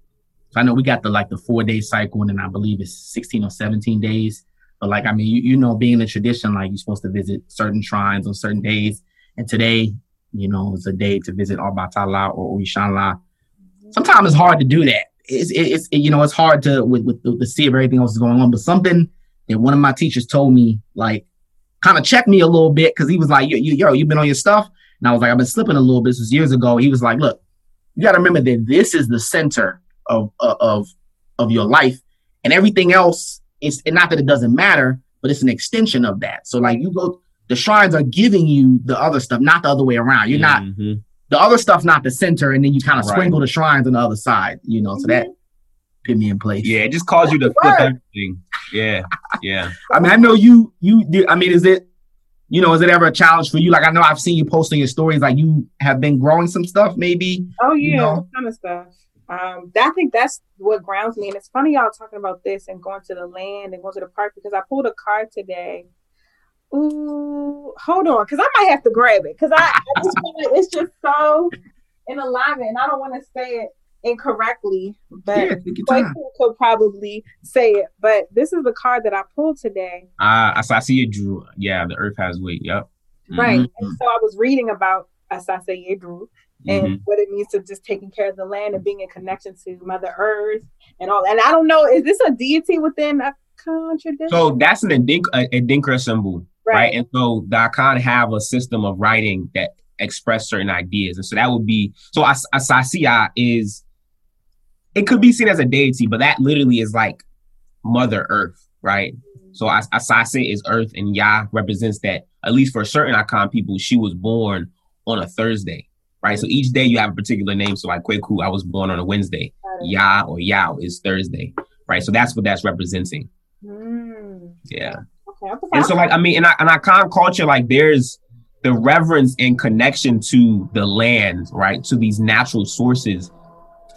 I know we got the like the four day cycle, and then I believe it's sixteen or seventeen days. But like I mean, you, you know, being a tradition, like you're supposed to visit certain shrines on certain days, and today, you know, is a day to visit Obatala or Orishanla. Sometimes it's hard to do that. It's it's you know it's hard to with with the, the sea of everything else is going on. But something that one of my teachers told me like kind of checked me a little bit because he was like, yo, yo, you've been on your stuff. And I was like, I've been slipping a little bit. This was years ago. He was like, look, you got to remember that this is the center of, of, of your life and everything else is not that it doesn't matter, but it's an extension of that. So like you go, the shrines are giving you the other stuff, not the other way around. You're mm-hmm. not the other stuff, not the center, and then you kind of right. sprinkle the shrines on the other side. You know, so that put me in place. Yeah, it just calls you to flip everything. Yeah, yeah. I mean, I know you. You. I mean, is it? You know, is it ever a challenge for you? Like, I know I've seen you posting your stories. Like, you have been growing some stuff, maybe. Oh yeah, you know? kind of stuff. Um, I think that's what grounds me. And it's funny y'all talking about this and going to the land and going to the park because I pulled a card today. Ooh, hold on, because I might have to grab it because I, I just [LAUGHS] it's just so in alignment, and I don't want to say it incorrectly, but yeah, could probably say it. But this is the card that I pulled today. Uh, I see it drew. Yeah, the earth has weight. Yep. Right. Mm-hmm. And so I was reading about Asase Ye Duru, and mm-hmm. what it means to just taking care of the land and being in connection to Mother Earth and all. And I don't know, is this a deity within Akan tradition? So that's an Adink- a, Adinkra symbol, right. right? And so the Akan have a system of writing that express certain ideas, and so that would be so As- Asase Yaa is. It could be seen as a deity, but that literally is like Mother Earth, right? So As- Asase is Earth, and Yah represents that. At least for certain Akan people, she was born on a Thursday right? So each day you have a particular name. So like Kwaku, I was born on a Wednesday. Ya or Yao is Thursday, right? So that's what that's representing. Mm. Yeah. Okay. And so like I mean, in in con culture, like there's the reverence and connection to the land, right? To these natural sources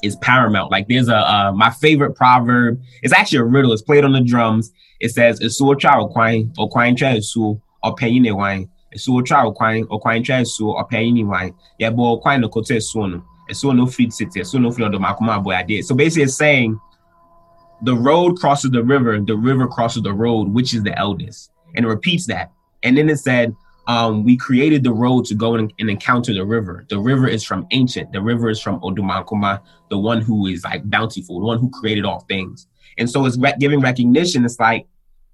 is paramount. Like there's a uh, my favorite proverb. It's actually a riddle. It's played on the drums. It says, "Esuo cha okwain okwain cha esuo opeyine wine." esuo twa okwan okwan twa esuo ɔpɛyin ni wan yɛbɔ okwan no koto esuo no esuo no firi tete esuo no firi ɔdɔm akoma abo adeɛ so basically it's saying the road crosses the river the river crosses the road which is the eldest and it repeats that and then it said um, we created the road to go and, and, encounter the river. The river is from ancient. The river is from Odumakuma, the one who is like bountiful, the one who created all things. And so it's re- giving recognition. It's like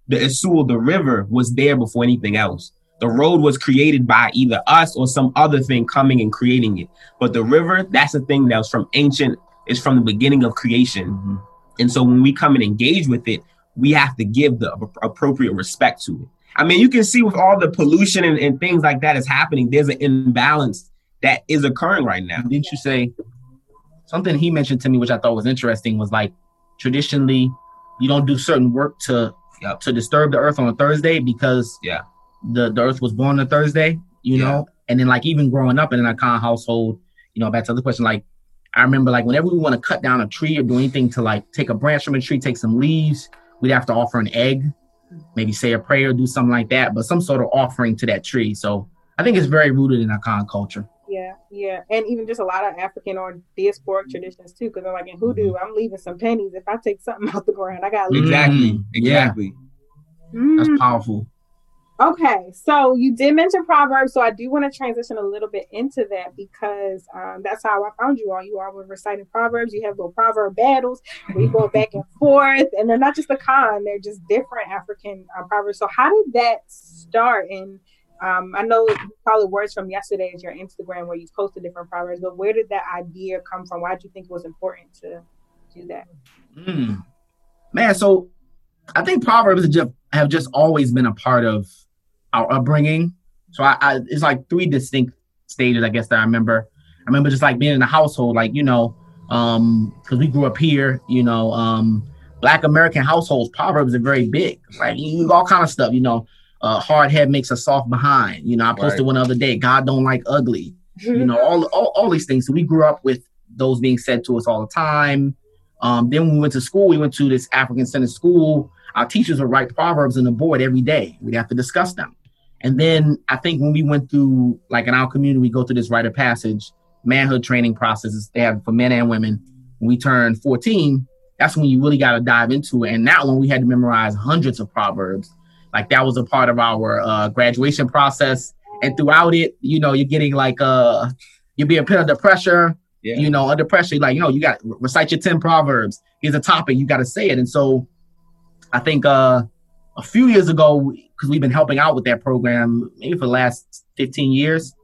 the Esul, the river, was there before anything else. The road was created by either us or some other thing coming and creating it. But the river, that's a thing that was from ancient, it's from the beginning of creation. Mm-hmm. And so when we come and engage with it, we have to give the appropriate respect to it. I mean, you can see with all the pollution and, and things like that is happening, there's an imbalance that is occurring right now. Didn't you say something he mentioned to me, which I thought was interesting, was like traditionally you don't do certain work to yep. to disturb the earth on a Thursday because yeah the, the earth was born on a Thursday, you yeah. know? And then like even growing up in an Akan household, you know, back to the question, like I remember like whenever we want to cut down a tree or do anything to like take a branch from a tree, take some leaves, we'd have to offer an egg, maybe say a prayer, or do something like that, but some sort of offering to that tree. So I think it's very rooted in Akan culture. Yeah, yeah, and even just a lot of African or diasporic traditions too, because they're like in hoodoo, mm-hmm. I'm leaving some pennies. If I take something [LAUGHS] out the ground, I got exactly, exactly. Yeah. Mm. That's powerful. Okay, so you did mention Proverbs, so I do want to transition a little bit into that because um, that's how I found you all. You all were reciting Proverbs. You have little proverb battles where you go [LAUGHS] back and forth, and they're not just Akan; they're just different African uh, proverbs. So, how did that start? And um, I know probably words from yesterday is your Instagram where you posted different proverbs, but where did that idea come from? Why did you think it was important to do that? Mm. Man, so I think proverbs have just, have just always been a part of our upbringing. So I, I it's like three distinct stages, I guess that I remember. I remember just like being in the household, like you know, um, because we grew up here, you know, um, Black American households, proverbs are very big, like you all kind of stuff, you know. Uh, hard head makes a soft behind. You know, I posted right. one other day. God don't like ugly. [LAUGHS] you know, all, all all these things. So we grew up with those being said to us all the time. Um, then when we went to school, we went to this African centered school. Our teachers would write proverbs on the board every day. We'd have to discuss them. And then I think when we went through, like in our community, we go through this rite of passage, manhood training processes they have for men and women. When we turn 14, that's when you really got to dive into it. And that one, we had to memorize hundreds of proverbs. Like that was a part of our uh, graduation process. And throughout it, you know, you're getting like, uh, you're being put under pressure. Yeah. You know, under pressure, like, you know, you got recite your 10 proverbs. Here's a topic, you got to say it. And so I think uh a few years ago, because we've been helping out with that program maybe for the last 15 years,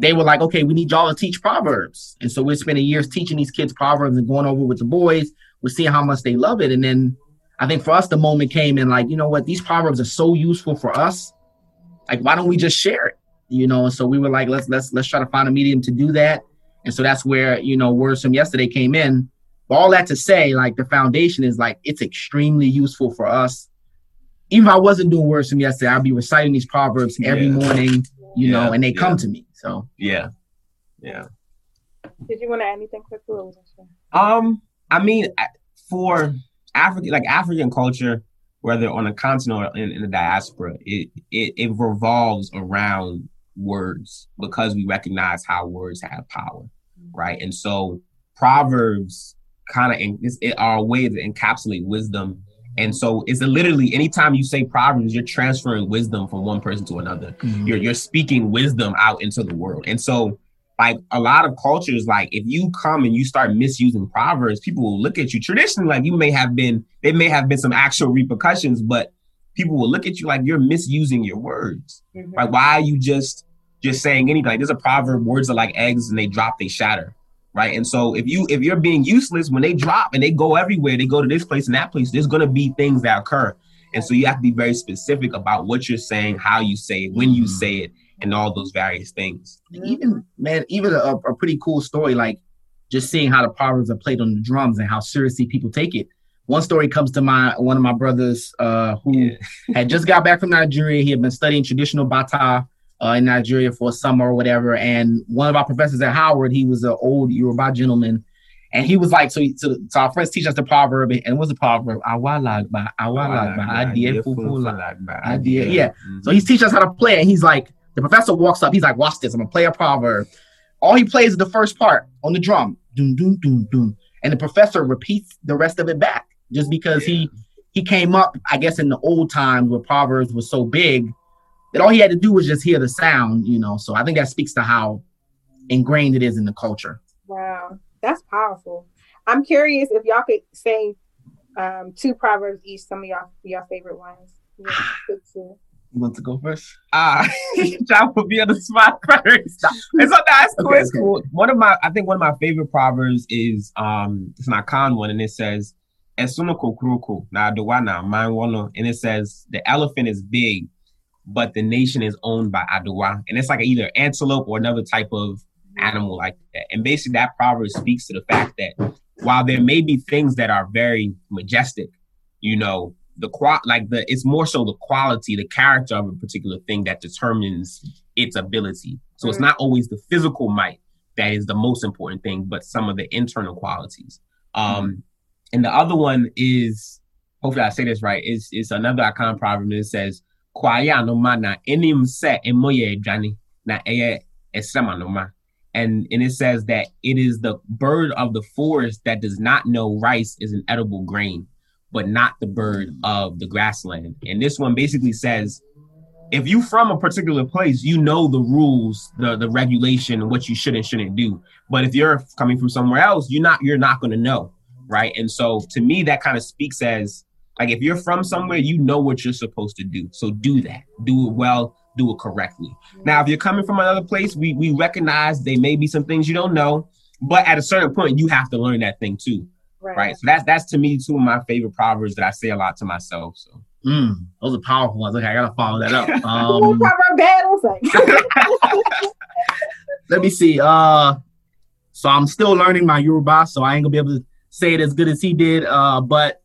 they were like, okay, we need y'all to teach Proverbs. And so we're spending years teaching these kids Proverbs and going over with the boys. We're seeing how much they love it. And then I think for us, the moment came in like, you know what, these Proverbs are so useful for us. Like, why don't we just share it? You know, and so we were like, let's let's let's try to find a medium to do that. And so that's where, you know, words from yesterday came in. But all that to say, like the foundation is like it's extremely useful for us. Even if I wasn't doing words from yesterday, I'd be reciting these proverbs every Yeah. morning, you Yeah, know, and they yeah. come to me. So Yeah. Yeah. Did you want to add anything quickly? Or was that sure? Um, I mean, for African, like African culture, whether on a continent or in, in the diaspora, it, it it revolves around words because we recognize how words have power, right? And so proverbs kind of it's it are a way to encapsulate wisdom. And so it's literally anytime you say proverbs, you're transferring wisdom from one person to another you're you're speaking wisdom out into the world. And so like a lot of cultures, like if you come and you start misusing proverbs, people will look at you. Traditionally, like you may have been, there may have been some actual repercussions, but people will look at you like you're misusing your words. Mhm. Like why are you just just saying anything? Like there's a proverb, words are like eggs and they drop, they shatter. Right. And so if you if you're being useless when they drop and they go everywhere, they go to this place and that place, there's gonna be things that occur. And so you have to be very specific about what you're saying, how you say it, when you say it, and all those various things. even man, even a, a pretty cool story, like just seeing how the proverbs are played on the drums and how seriously people take it. One story comes to mind. One of my brothers, uh, who Yeah. had just got back from Nigeria, he had been studying traditional bata uh, in Nigeria for a summer or whatever. And one of our professors at Howard, he was an old Yoruba gentleman, and he was like, so, he, so, so our friends teach us the proverb, and what's the proverb? Awalagba, awalagba, adie. Idea, yeah. Mhm. So he's teaching us how to play, and he's like, the professor walks up, he's like, watch this, I'm gonna play a proverb. All he plays is the first part on the drum, doom, doom, doom, doom. And the professor repeats the rest of it back just because he he came up, I guess, in the old times where proverbs was so big that all he had to do was just hear the sound, you know. So I think that speaks to how ingrained it is in the culture. Wow, that's powerful. I'm curious if y'all could say um, two proverbs each. Some of y'all your favorite ones. Yeah. [SIGHS] You want to go first? Ah, trying to be on the spot first. It's not that's cool. Okay, it's okay. cool. One of my, I think one of my favorite proverbs is um, it's an Akan one, and it says, "Esuno kokruku na aduwana man wono," and it says the elephant is big, but the nation is owned by Aduwa, and it's like either antelope or another type of animal like that. And basically, that proverb speaks to the fact that while there may be things that are very majestic, you know, the qual like the it's more so the quality, the character of a particular thing that determines its ability. So it's Mhm. not always the physical might that is the most important thing, but some of the internal qualities. Um, and the other one is hopefully I say this right. Is it's another Akan proverb that says Kwaya no ma na enim se emoye adwane na eye esema no ma. And and it says that it is the bird of the forest that does not know rice is an edible grain, but not the bird of the grassland. And this one basically says if you from a particular place, you know the rules, the the regulation, what you should and shouldn't do. But if you're coming from somewhere else, you're not you're not going to know, right? And so to me, that kind of speaks as like if you're from somewhere, you know what you're supposed to do. So do that, do it well, do it correctly. Now, if you're coming from another place, we we recognize there may be some things you don't know, but at a certain point, you have to learn that thing too, right? So that's that's to me two of my favorite proverbs that I say a lot to myself. So Mm, those are powerful ones. Okay, I gotta follow that up. Ooh, [LAUGHS] Um, proverb battles. [LAUGHS] Let me see. Uh, so I'm still learning my Yoruba, so I ain't gonna be able to say it as good as he did. Uh, but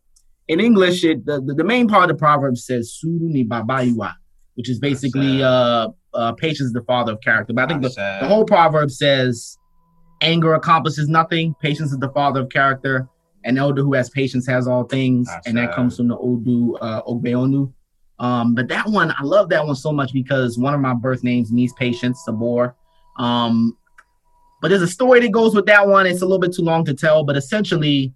in English, it the, the, main part of the proverb says "Suru ni babayua," which is basically uh, uh, patience is the father of character. But I think the, the whole proverb says anger accomplishes nothing, patience is the father of character. An elder who has patience has all things, and that Ashe. comes from the Odu uh, Ogbeonu. Um, but that one, I love that one so much because one of my birth names means patience, Sabur. Um, but there's a story that goes with that one. It's a little bit too long to tell, but essentially,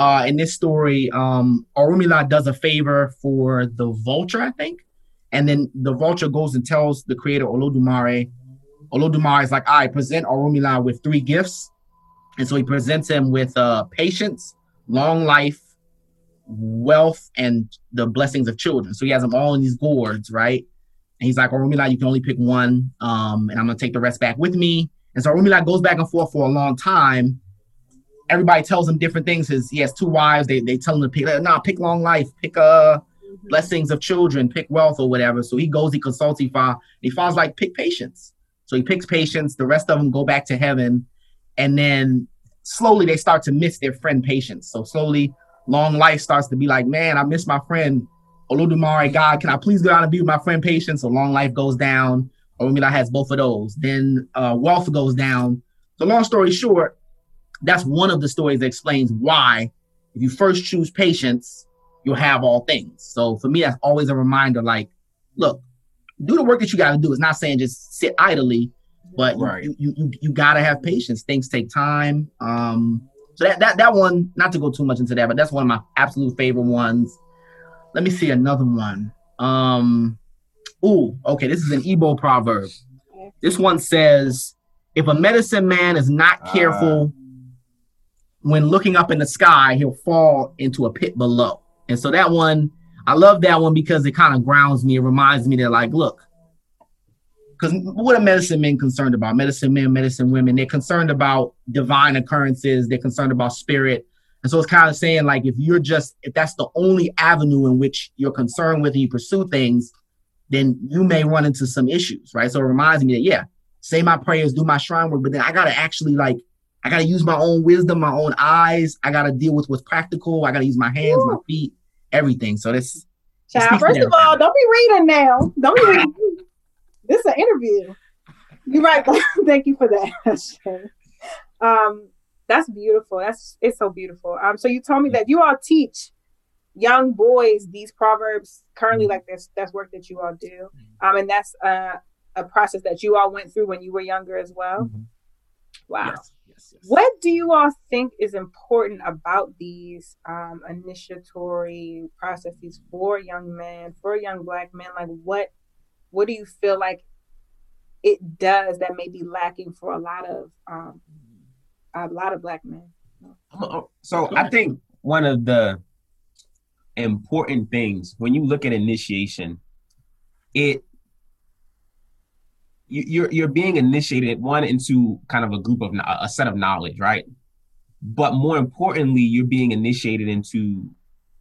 uh, in this story, um, Orunmila does a favor for the vulture, I think, and then the vulture goes and tells the creator Olodumare. Olodumare is like, I present Orunmila with three gifts, and so he presents him with uh, patience, long life, wealth and the blessings of children. So he has them all in these gourds, right? And he's like, Orunmila, you can only pick one, um, and I'm gonna take the rest back with me. And so Orunmila goes back and forth for a long time. Everybody tells him different things. His he has two wives. They they tell him to pick, nah, pick long life, pick uh blessings of children, pick wealth or whatever. So he goes, he consults, he finds, he finds like pick patience. So he picks patience. The rest of them go back to heaven, and then slowly they start to miss their friend patience. So slowly, long life starts to be like, man, I miss my friend Olodumare. God, can I please go out and be with my friend patience? So long life goes down. Orunmila has both of those. Then uh, wealth goes down. So long story short, that's one of the stories that explains why if you first choose patience, you'll have all things. So for me, that's always a reminder. Like, look, do the work that you got to do. It's not saying just sit idly, but right. you, you you you gotta have patience. Things take time. Um, so that that that one, not to go too much into that, but that's one of my absolute favorite ones. Let me see another one. Um, ooh, okay, this is an Igbo proverb. This one says, "If a medicine man is not ah. careful." Uh. When looking up in the sky, he'll fall into a pit below. And so that one, I love that one because it kind of grounds me. It reminds me that, like, look, because what are medicine men concerned about? Medicine men, medicine women, they're concerned about divine occurrences, they're concerned about spirit. And so it's kind of saying, like, if you're just, if that's the only avenue in which you're concerned with and you pursue things, then you may run into some issues, right? So it reminds me that, yeah, say my prayers, do my shrine work, but then I got to actually, like, I got to use my own wisdom, my own eyes. I got to deal with what's practical. I got to use my hands, my feet, everything. So this. Child, first of all, don't be reading now. Don't be reading. this is an interview. You're right. [LAUGHS] Thank you for that. [LAUGHS] um, that's beautiful. That's it's so beautiful. Um, so you told me that you all teach young boys these proverbs currently, mm-hmm. like this. That's work that you all do. Um, and that's uh, a process that you all went through when you were younger as well. Mm-hmm. Wow. Yes. What do you all think is important about these um, initiatory processes for young men, for young black men? Like, what what do you feel like it does that may be lacking for a lot of um, a lot of black men? So I think one of the important things when you look at initiation, it you're you're being initiated one into kind of a group of a set of knowledge, right? But more importantly, you're being initiated into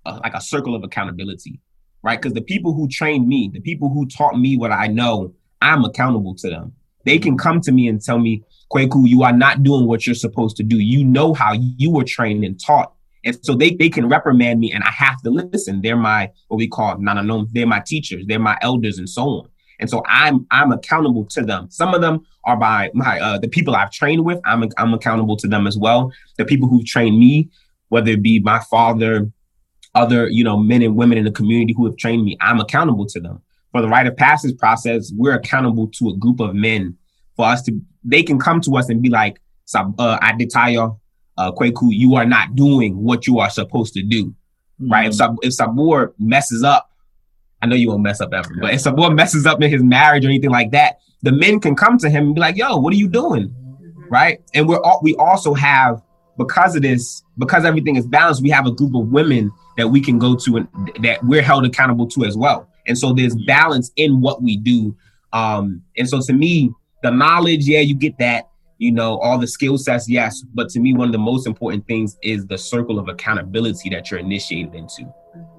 a, like a circle of accountability, right? Because the people who trained me, the people who taught me what I know, I'm accountable to them. They can mm-hmm. come to me and tell me, Kwaku, you are not doing what you're supposed to do. You know how you were trained and taught. And so they, they can reprimand me and I have to listen. They're my, what we call nananom, they're my teachers, they're my elders and so on. And so I'm I'm accountable to them. Some of them are by my uh, the people I've trained with. I'm I'm accountable to them as well. The people who've trained me, whether it be my father, other you know men and women in the community who have trained me, I'm accountable to them. For the rite of passage process, we're accountable to a group of men. For us to, they can come to us and be like, uh, Adetayo, uh, Kwaku, you are not doing what you are supposed to do, mm-hmm. right? If, if Sabur messes up I know you won't mess up ever, but if someone messes up in his marriage or anything like that, the men can come to him and be like, "Yo, what are you doing?" Mm-hmm. Right? And we're all, we also have because of this, because everything is balanced, we have a group of women that we can go to and that we're held accountable to as well. And so there's balance in what we do. Um, and so to me, the knowledge, yeah, you get that, you know, all the skill sets, yes. But to me, one of the most important things is the circle of accountability that you're initiated into.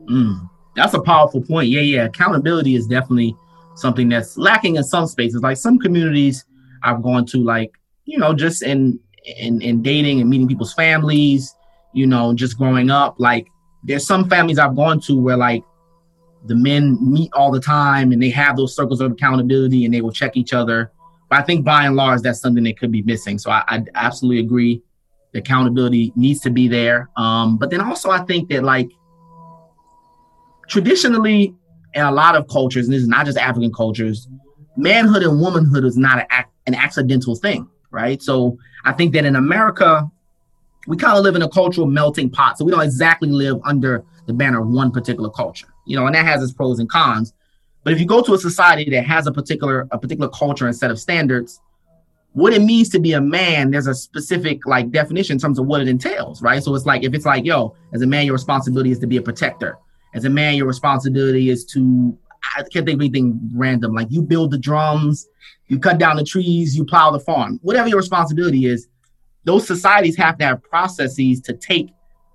Mm that's a powerful point. Yeah, yeah. Accountability is definitely something that's lacking in some spaces. Like some communities I've gone to, like, you know, just in in in dating and meeting people's families, you know, just growing up. Like there's some families I've gone to where like the men meet all the time and they have those circles of accountability and they will check each other. But I think by and large that's something that could be missing. So I, I absolutely agree. The accountability needs to be there. Um, but then also I think that like traditionally, in a lot of cultures, and this is not just African cultures, manhood and womanhood is not a, an accidental thing, right? So I think that in America, we kind of live in a cultural melting pot. So we don't exactly live under the banner of one particular culture, you know, and that has its pros and cons. But if you go to a society that has a particular a particular culture and set of standards, what it means to be a man, there's a specific like definition in terms of what it entails, right? So it's like if it's like, yo, as a man, your responsibility is to be a protector. As a man, your responsibility is to I can't think of anything random. Like you build the drums, you cut down the trees, you plow the farm. Whatever your responsibility is, those societies have to have processes to take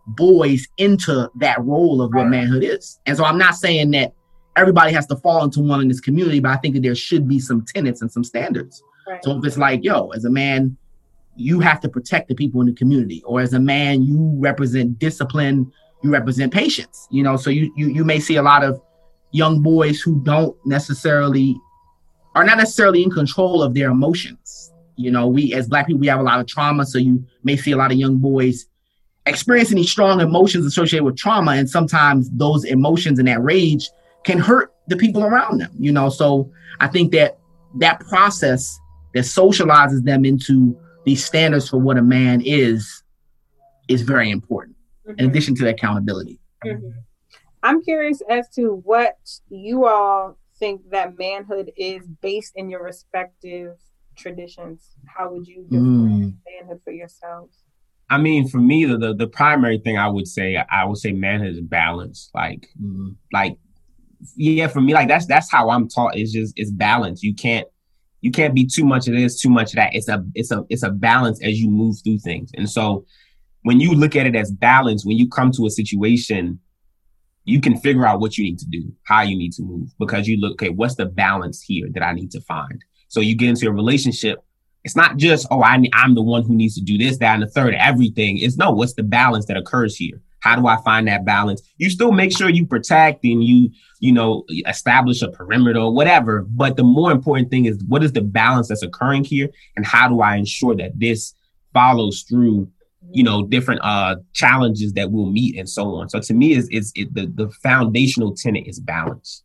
boys into that role of what manhood is. And so I'm not saying that everybody has to fall into one in this community, but I think that there should be some tenets and some standards. Right. So if it's like, yo, as a man, you have to protect the people in the community, or as a man, you represent discipline, you represent patients You know, so you you you may see a lot of young boys who don't necessarily are not necessarily in control of their emotions. You know, we as black people we have a lot of trauma, so you may see a lot of young boys experiencing these strong emotions associated with trauma, and sometimes those emotions and that rage can hurt the people around them. You know, so I think that that process that socializes them into these standards for what a man is is very important mm-hmm. in addition to the accountability mm-hmm. i'm curious as to what you all think that manhood is based in your respective traditions how would you define mm. manhood for yourselves I mean, for me, the, the, the primary thing I would say, I would say manhood is balance. Like, mm-hmm. like, yeah, for me, like that's that's how I'm taught. Is just it's balance. You can't you can't be too much of this, too much of that. It's a it's a it's a balance as you move through things. And so when you look at it as balance, when you come to a situation, you can figure out what you need to do, how you need to move, because you look, okay, what's the balance here that I need to find? So you get into a relationship. It's not just, oh, I, I'm the one who needs to do this, that, and the third, everything. It's no, what's the balance that occurs here? How do I find that balance? You still make sure you protect and you, you know, establish a perimeter or whatever. But the more important thing is what is the balance that's occurring here? And how do I ensure that this follows through, you know, different uh challenges that we'll meet and so on. So to me is is it, the, the foundational tenet is balance.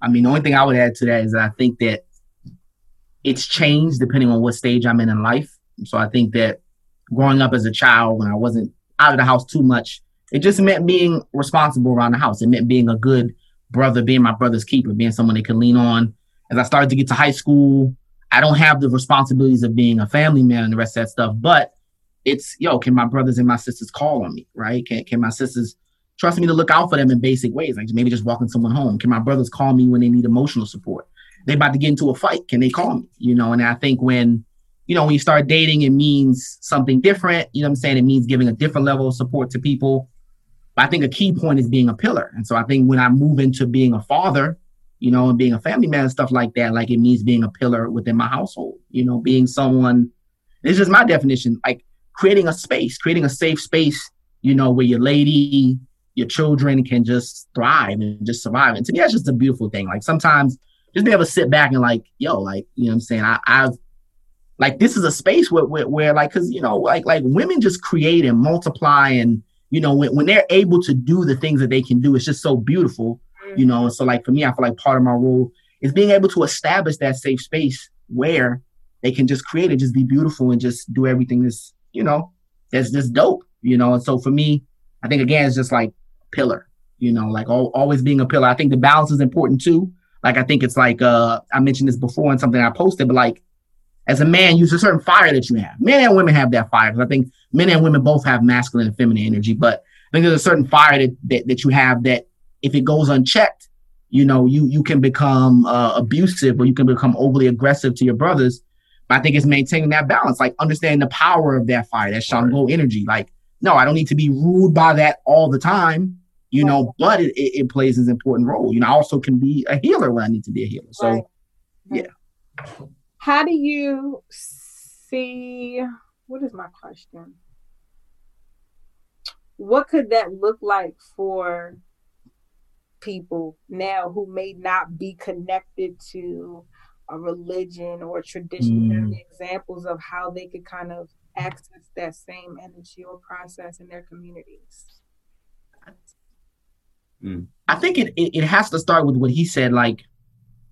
I mean, the only thing I would add to that is that I think that it's changed depending on what stage I'm in in life. So I think that growing up as a child when I wasn't out of the house too much, it just meant being responsible around the house. It meant being a good brother, being my brother's keeper, being someone they can lean on. As I started to get to high school, I don't have the responsibilities of being a family man and the rest of that stuff, but it's yo, can my brothers and my sisters call on me, right? Can can my sisters trust me to look out for them in basic ways, like maybe just walking someone home? Can my brothers call me when they need emotional support? They about to get into a fight, can they call me? You know, and I think when you know when you start dating, it means something different. You know what I'm saying? It means giving a different level of support to people. But I think a key point is being a pillar. And so I think when I move into being a father, you know, and being a family man and stuff like that, like it means being a pillar within my household, you know, being someone, this is my definition, like creating a space, creating a safe space, you know, where your lady, your children can just thrive and just survive. And to me, that's just a beautiful thing. Like sometimes just be able to sit back and like, yo, like, you know I'm saying? I, I've, like, this is a space where, where, where like, cause, you know, like, like women just create and multiply and, you know, when, when they're able to do the things that they can do, it's just so beautiful, you know. And so, like for me, I feel like part of my role is being able to establish that safe space where they can just create it, just be beautiful, and just do everything that's you know that's just dope, you know. And so for me, I think again, it's just like pillar, you know, like all, always being a pillar. I think the balance is important too. Like I think it's like uh I mentioned this before in something I posted, but like as a man, use a certain fire that you have. Men and women have that fire. Because I think men and women both have masculine and feminine energy, but I think there's a certain fire that, that, that you have that if it goes unchecked, you know, you you can become uh, abusive or you can become overly aggressive to your brothers. I think it's maintaining that balance, like understanding the power of that fire, that Shango right. energy. Like, no, I don't need to be ruled by that all the time, you right. know, but it, it, it, plays an important role. You know, I also can be a healer when I need to be a healer. So, right. yeah. How do you see? What is my question? What could that look like for people now who may not be connected to a religion or a tradition? Mm. Examples of how they could kind of access that same energy or process in their communities. Mm. I think it, it, it has to start with what he said, like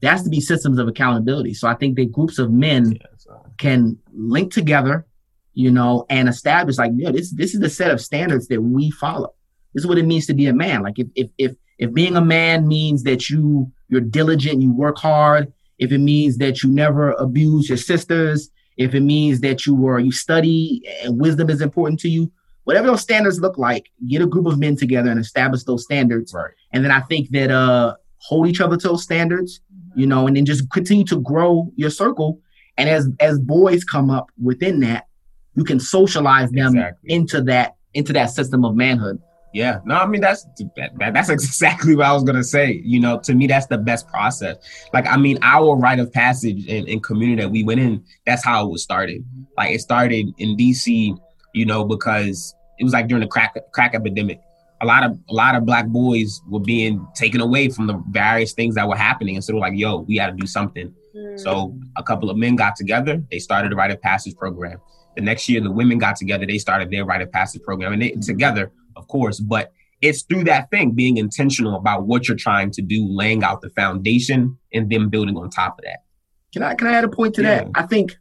there has to be systems of accountability. So I think that groups of men yeah, can link together, you know, and establish like, yeah, this this is the set of standards that we follow. This is what it means to be a man. Like if if if if being a man means that you you're diligent, you work hard, if it means that you never abuse your sisters, if it means that you were you study and wisdom is important to you, whatever those standards look like, get a group of men together and establish those standards. Right. And then I think that uh hold each other to those standards, you know, and then just continue to grow your circle. And as as boys come up within that, you can socialize them Exactly. into that into that system of manhood. Yeah, no, I mean that's that, that- that's [LAUGHS] exactly what I was gonna say. You know, to me, that's the best process. Like, I mean, our rite of passage and, and community that we went in, that's how it was started. Like, it started in DC, you know, because it was like during the crack crack epidemic. A lot of a lot of black boys were being taken away from the various things that were happening, and so they're like, "Yo, we got to do something." Mm. So a couple of men got together. They started the rite of passage program. The next year, the women got together. They started their rite of passage program, and they together, of course. But it's through that thing, being intentional about what you're trying to do, laying out the foundation, and then building on top of that. Can I can I add a point to that? I think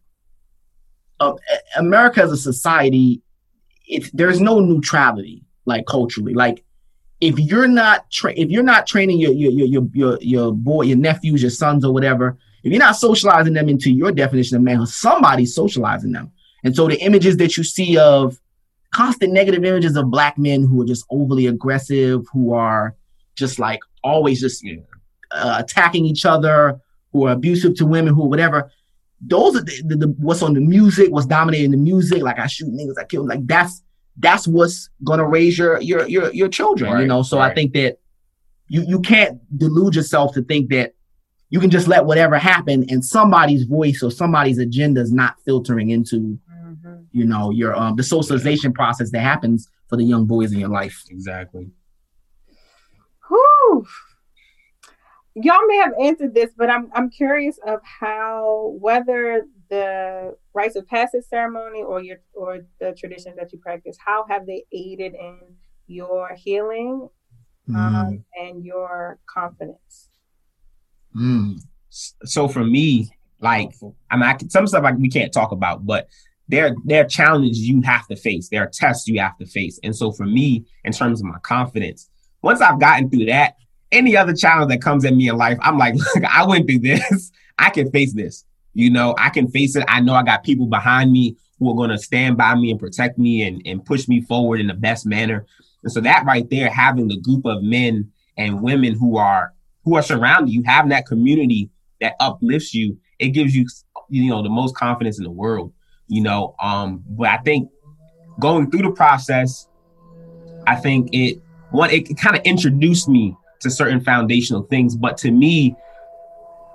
uh, America as a society, it's there's no neutrality like culturally. Like if you're not tra- if you're not training your your your your your, your boy, your nephews, your sons, or whatever, if you're not socializing them into your definition of manhood, somebody's socializing them. And so the images that you see of constant negative images of black men who are just overly aggressive, who are just like always just Yeah. uh, attacking each other, who are abusive to women, who are whatever. Those are the, the, the what's on the music, what's dominating the music. Like I shoot niggas, I kill. Like that's that's what's gonna raise your your your your children. you know, so I think that you you can't delude yourself to think that you can just let whatever happen and somebody's voice or somebody's agenda is not filtering into. You know your um the socialization process that happens for the young boys in your life. Exactly. Whew. Y'all may have answered this, but I'm I'm curious of how whether the rites of passage ceremony or your or the traditions that you practice, how have they aided in your healing Mm, um, and your confidence? mm. So for me, like I mean, I can, some stuff like we can't talk about, but there there are challenges you have to face. There are tests you have to face. And so for me, in terms of my confidence, once I've gotten through that, any other challenge that comes at me in life, I'm like, [LAUGHS] look, I went through this. [LAUGHS] I can face this. You know, I can face it. I know I got people behind me who are going to stand by me and protect me and, and push me forward in the best manner. And so that right there, having the group of men and women who are who are surrounding you, having that community that uplifts you, it gives you you know the most confidence in the world. You know, um, but I think going through the process, I think it one it kind of introduced me to certain foundational things, but to me,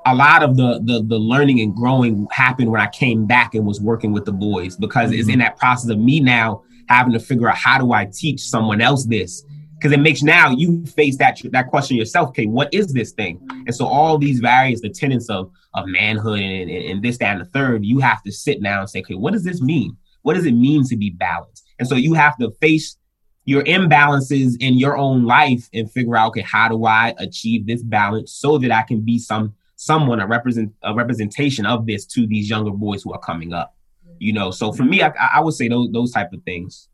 a lot of the the the learning and growing happened when I came back and was working with the boys because it's in that process of me now having to figure out how do I teach someone else this because it makes now you face that that question yourself. Okay, what is this thing? And so all these various the tenets of of manhood and, and, this that and the third, you have to sit down and say, okay, what does this mean? What does it mean to be balanced? And so you have to face your imbalances in your own life and figure out, okay, how do I achieve this balance so that I can be some someone a represent a representation of this to these younger boys who are coming up. You know, so for me, I, I would say those those type of things.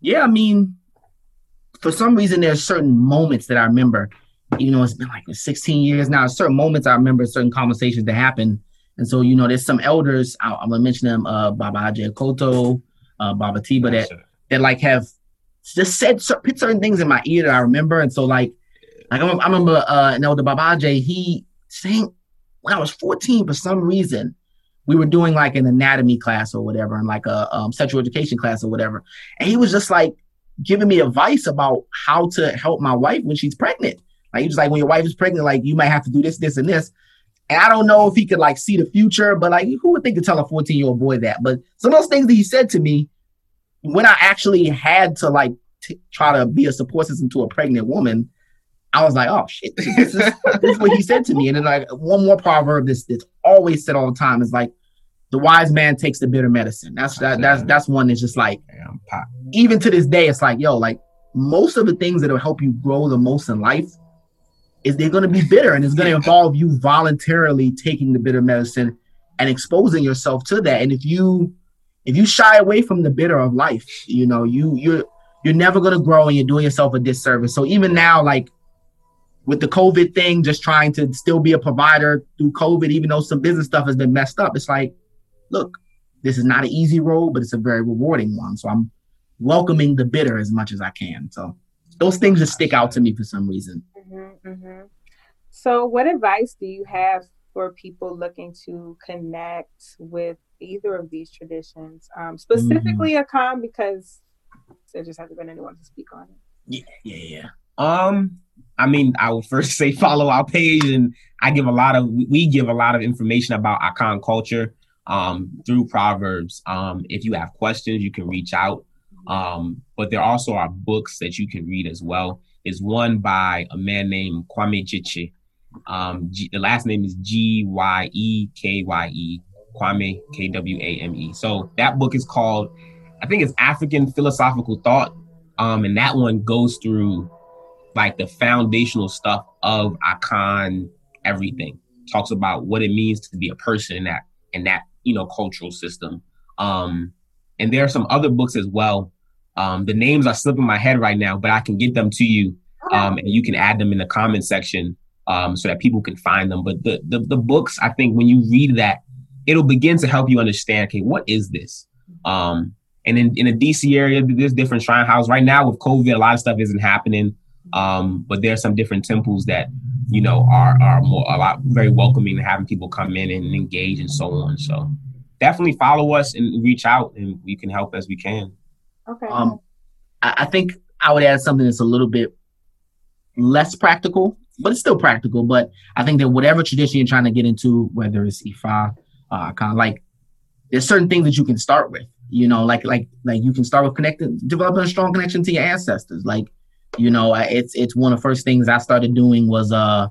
Yeah, I mean, for some reason, there's certain moments that I remember. You know, it's been like 16 years now. Certain moments I remember, certain conversations that happened. And so, you know, there's some elders. I, I'm gonna mention them. Uh, Baba Ajay Koto, uh, Baba Tiba, that that like have just said cer- put certain things in my ear that I remember. And so, like, like I remember, I remember uh, an elder Baba Ajay, he saying when I was 14, for some reason, we were doing like an anatomy class or whatever, and like a um, sexual education class or whatever, and he was just like giving me advice about how to help my wife when she's pregnant. Like he was like, when your wife is pregnant, like you might have to do this, this, and this. And I don't know if he could like see the future, but like who would think to tell a 14 year old boy that? But some of those things that he said to me when I actually had to like t- try to be a support system to a pregnant woman, I was like, oh shit, [LAUGHS] this is, this is what he said to me. And then like one more proverb that's that's always said all the time is like, the wise man takes the bitter medicine. That's that, that's that's one that's just like even to this day, it's like, yo, like most of the things that will help you grow the most in life is they're gonna be bitter and it's gonna involve you voluntarily taking the bitter medicine and exposing yourself to that. And if you if you shy away from the bitter of life, you know, you you're you're never gonna grow and you're doing yourself a disservice. So even now, like with the COVID thing, just trying to still be a provider through COVID, even though some business stuff has been messed up, it's like, look, this is not an easy road, but it's a very rewarding one. So I'm welcoming the bitter as much as I can. So those things just stick out to me for some reason. Mm-hmm, mm-hmm. So, what advice do you have for people looking to connect with either of these traditions, um, specifically mm-hmm. Akan, because there just hasn't been anyone to speak on it. Yeah, yeah, yeah. Um, I mean, I would first [LAUGHS] say follow our page, and I give a lot of we give a lot of information about Akan culture um, through Proverbs. Um, if you have questions, you can reach out. Um, but there also are books that you can read as well. Is one by a man named Kwame Gyekye. Um, G- the last name is G Y E K Y E. Kwame K W A M E. So that book is called, I think it's African Philosophical Thought. Um, and that one goes through like the foundational stuff of Akan everything. Talks about what it means to be a person in that in that you know cultural system. Um, and there are some other books as well. Um, the names are slipping my head right now, but I can get them to you, um, and you can add them in the comment section um, so that people can find them. But the, the the books, I think, when you read that, it'll begin to help you understand. Okay, what is this? Um, and in, in the DC area, there's different shrine houses. Right now with COVID, a lot of stuff isn't happening. Um, but there are some different temples that, you know, are are more a lot very welcoming to having people come in and engage and so on. So definitely follow us and reach out and we can help as we can. Okay. Um I, I think I would add something that's a little bit less practical, but it's still practical. But I think that whatever tradition you're trying to get into, whether it's Ifa, uh, kind of like there's certain things that you can start with you know like like like you can start with connecting developing a strong connection to your ancestors like you know it's it's one of the first things i started doing was uh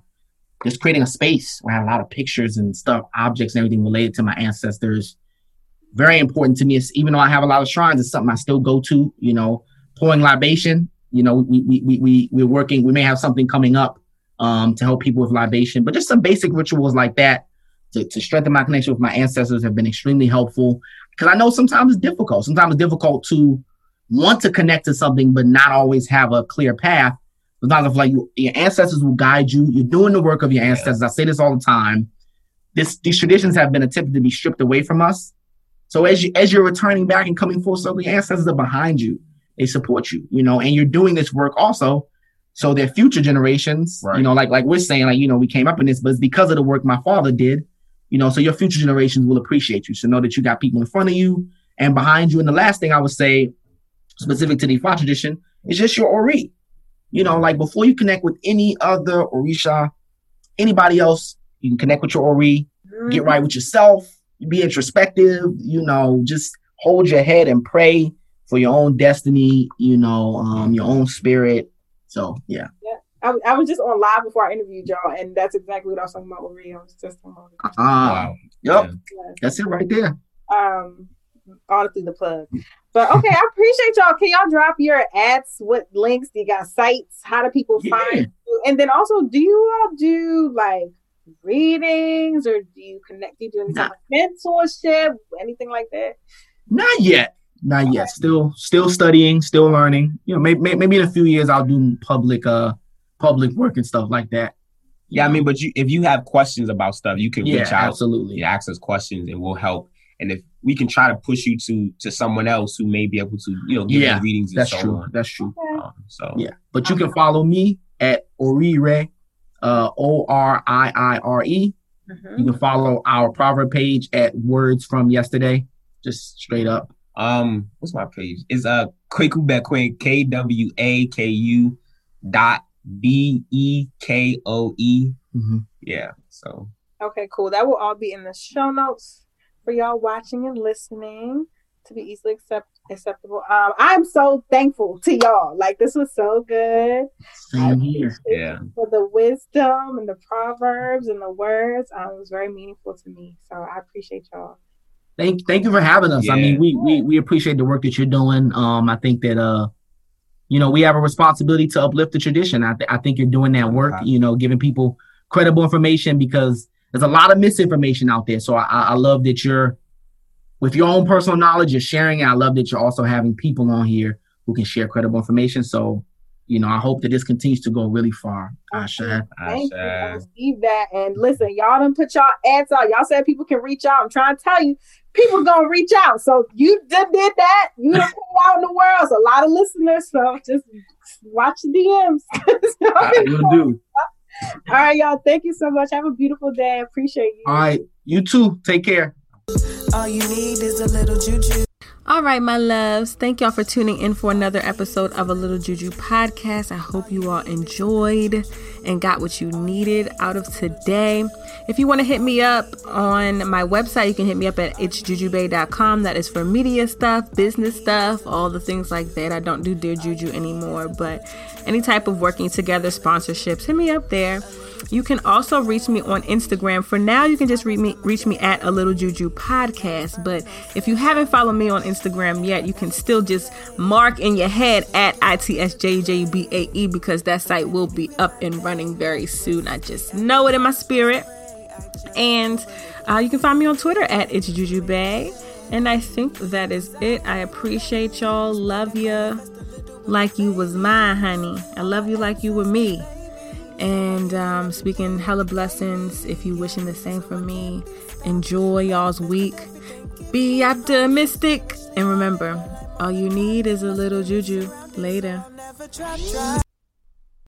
just creating a space where i had a lot of pictures and stuff objects and everything related to my ancestors very important to me it's, even though i have a lot of shrines it's something i still go to you know pouring libation you know we we we, we we're working we may have something coming up um to help people with libation but just some basic rituals like that to, to strengthen my connection with my ancestors have been extremely helpful because I know sometimes it's difficult. Sometimes it's difficult to want to connect to something, but not always have a clear path. Sometimes it's like you, your ancestors will guide you. You're doing the work of your ancestors. I say this all the time. This, these traditions have been attempted to be stripped away from us. So as you as you're returning back and coming full circle, your ancestors are behind you. They support you, you know, and you're doing this work also. So their future generations, right. you know, like like we're saying, like, you know, we came up in this, but it's because of the work my father did you know, so your future generations will appreciate you. So know that you got people in front of you and behind you. And the last thing I would say, specific to the Ifa tradition, is just your Ori. You know, like before you connect with any other Orisha, anybody else, you can connect with your Ori, mm-hmm. get right with yourself, be introspective, you know, just hold your head and pray for your own destiny, you know, um, your own spirit. So yeah. Yeah. I, I was just on live before I interviewed y'all, and that's exactly what I was talking about with Rio. Was just uh, wow. Yep. Yeah. That's it right there. Um, honestly, the plug. But okay, I appreciate y'all. Can y'all drop your ads? What links? Do you got sites? How do people yeah. find you? And then also, do you all do like readings or do you connect? Do you do any nah. mentorship? Anything like that? Not yet. Not yet. Still, still studying, still learning. You know, maybe maybe in a few years I'll do public uh public work and stuff like that. Yeah, I mean, but you, if you have questions about stuff, you can yeah, reach out. Absolutely. You ask us questions and we'll help. And if we can try to push you to to someone else who may be able to, you know, give yeah, readings that's so true. On. That's true. Um, so yeah, but you can follow me at Oriire, uh, O R I I R E. Mm-hmm. You can follow our proverb page at Words from Yesterday, just straight up. Um, what's my page? It's uh Kwaku Bekoe K W A K U dot B E K O E. Mm-hmm. Yeah. So. Okay, cool. That will all be in the show notes for y'all watching and listening to be easily accept acceptable. Um, I'm so thankful to y'all. Like this was so good. Same here. Yeah. For the wisdom and the proverbs and the words, um, it was very meaningful to me. So I appreciate y'all. Thank, thank you for having us. Yeah. I mean, we, we we appreciate the work that you're doing. Um, I think that uh, you know, we have a responsibility to uplift the tradition. I, th- I think you're doing that work, you know, giving people credible information because there's a lot of misinformation out there. So I, I love that you're, with your own personal knowledge, you're sharing. I love that you're also having people on here who can share credible information. So you know, I hope that this continues to go really far. Ashe. Thank you. I receive that. And listen, y'all done put y'all ads out. Y'all said people can reach out. I'm trying to tell you, people gonna reach out. So you did, did that. You done put out in the world. So a lot of listeners. So just watch the DMs. [LAUGHS] I will do. All right, y'all. Thank you so much. Have a beautiful day. Appreciate you. All right. You too. Take care. All you need is a little juju. All right, my loves. Thank y'all for tuning in for another episode of a Little Juju podcast. I hope you all enjoyed and got what you needed out of today. If you want to hit me up on my website, you can hit me up at itsjujubae.com. That is for media stuff, business stuff, all the things like that. I don't do Dear Juju anymore, but any type of working together sponsorships, hit me up there. You can also reach me on Instagram. For now, you can just reach me reach me at a little juju podcast. But if you haven't followed me on Instagram yet, you can still just mark in your head at itsjujubae because that site will be up and running very soon. I just know it in my spirit. And uh, you can find me on Twitter at it's jujubae. And I think that is it. I appreciate y'all. Love you like you was mine, honey. I love you like you were me. And um, speaking hella blessings, if you wishing the same for me, enjoy y'all's week. Be optimistic. And remember, all you need is a little juju. Later.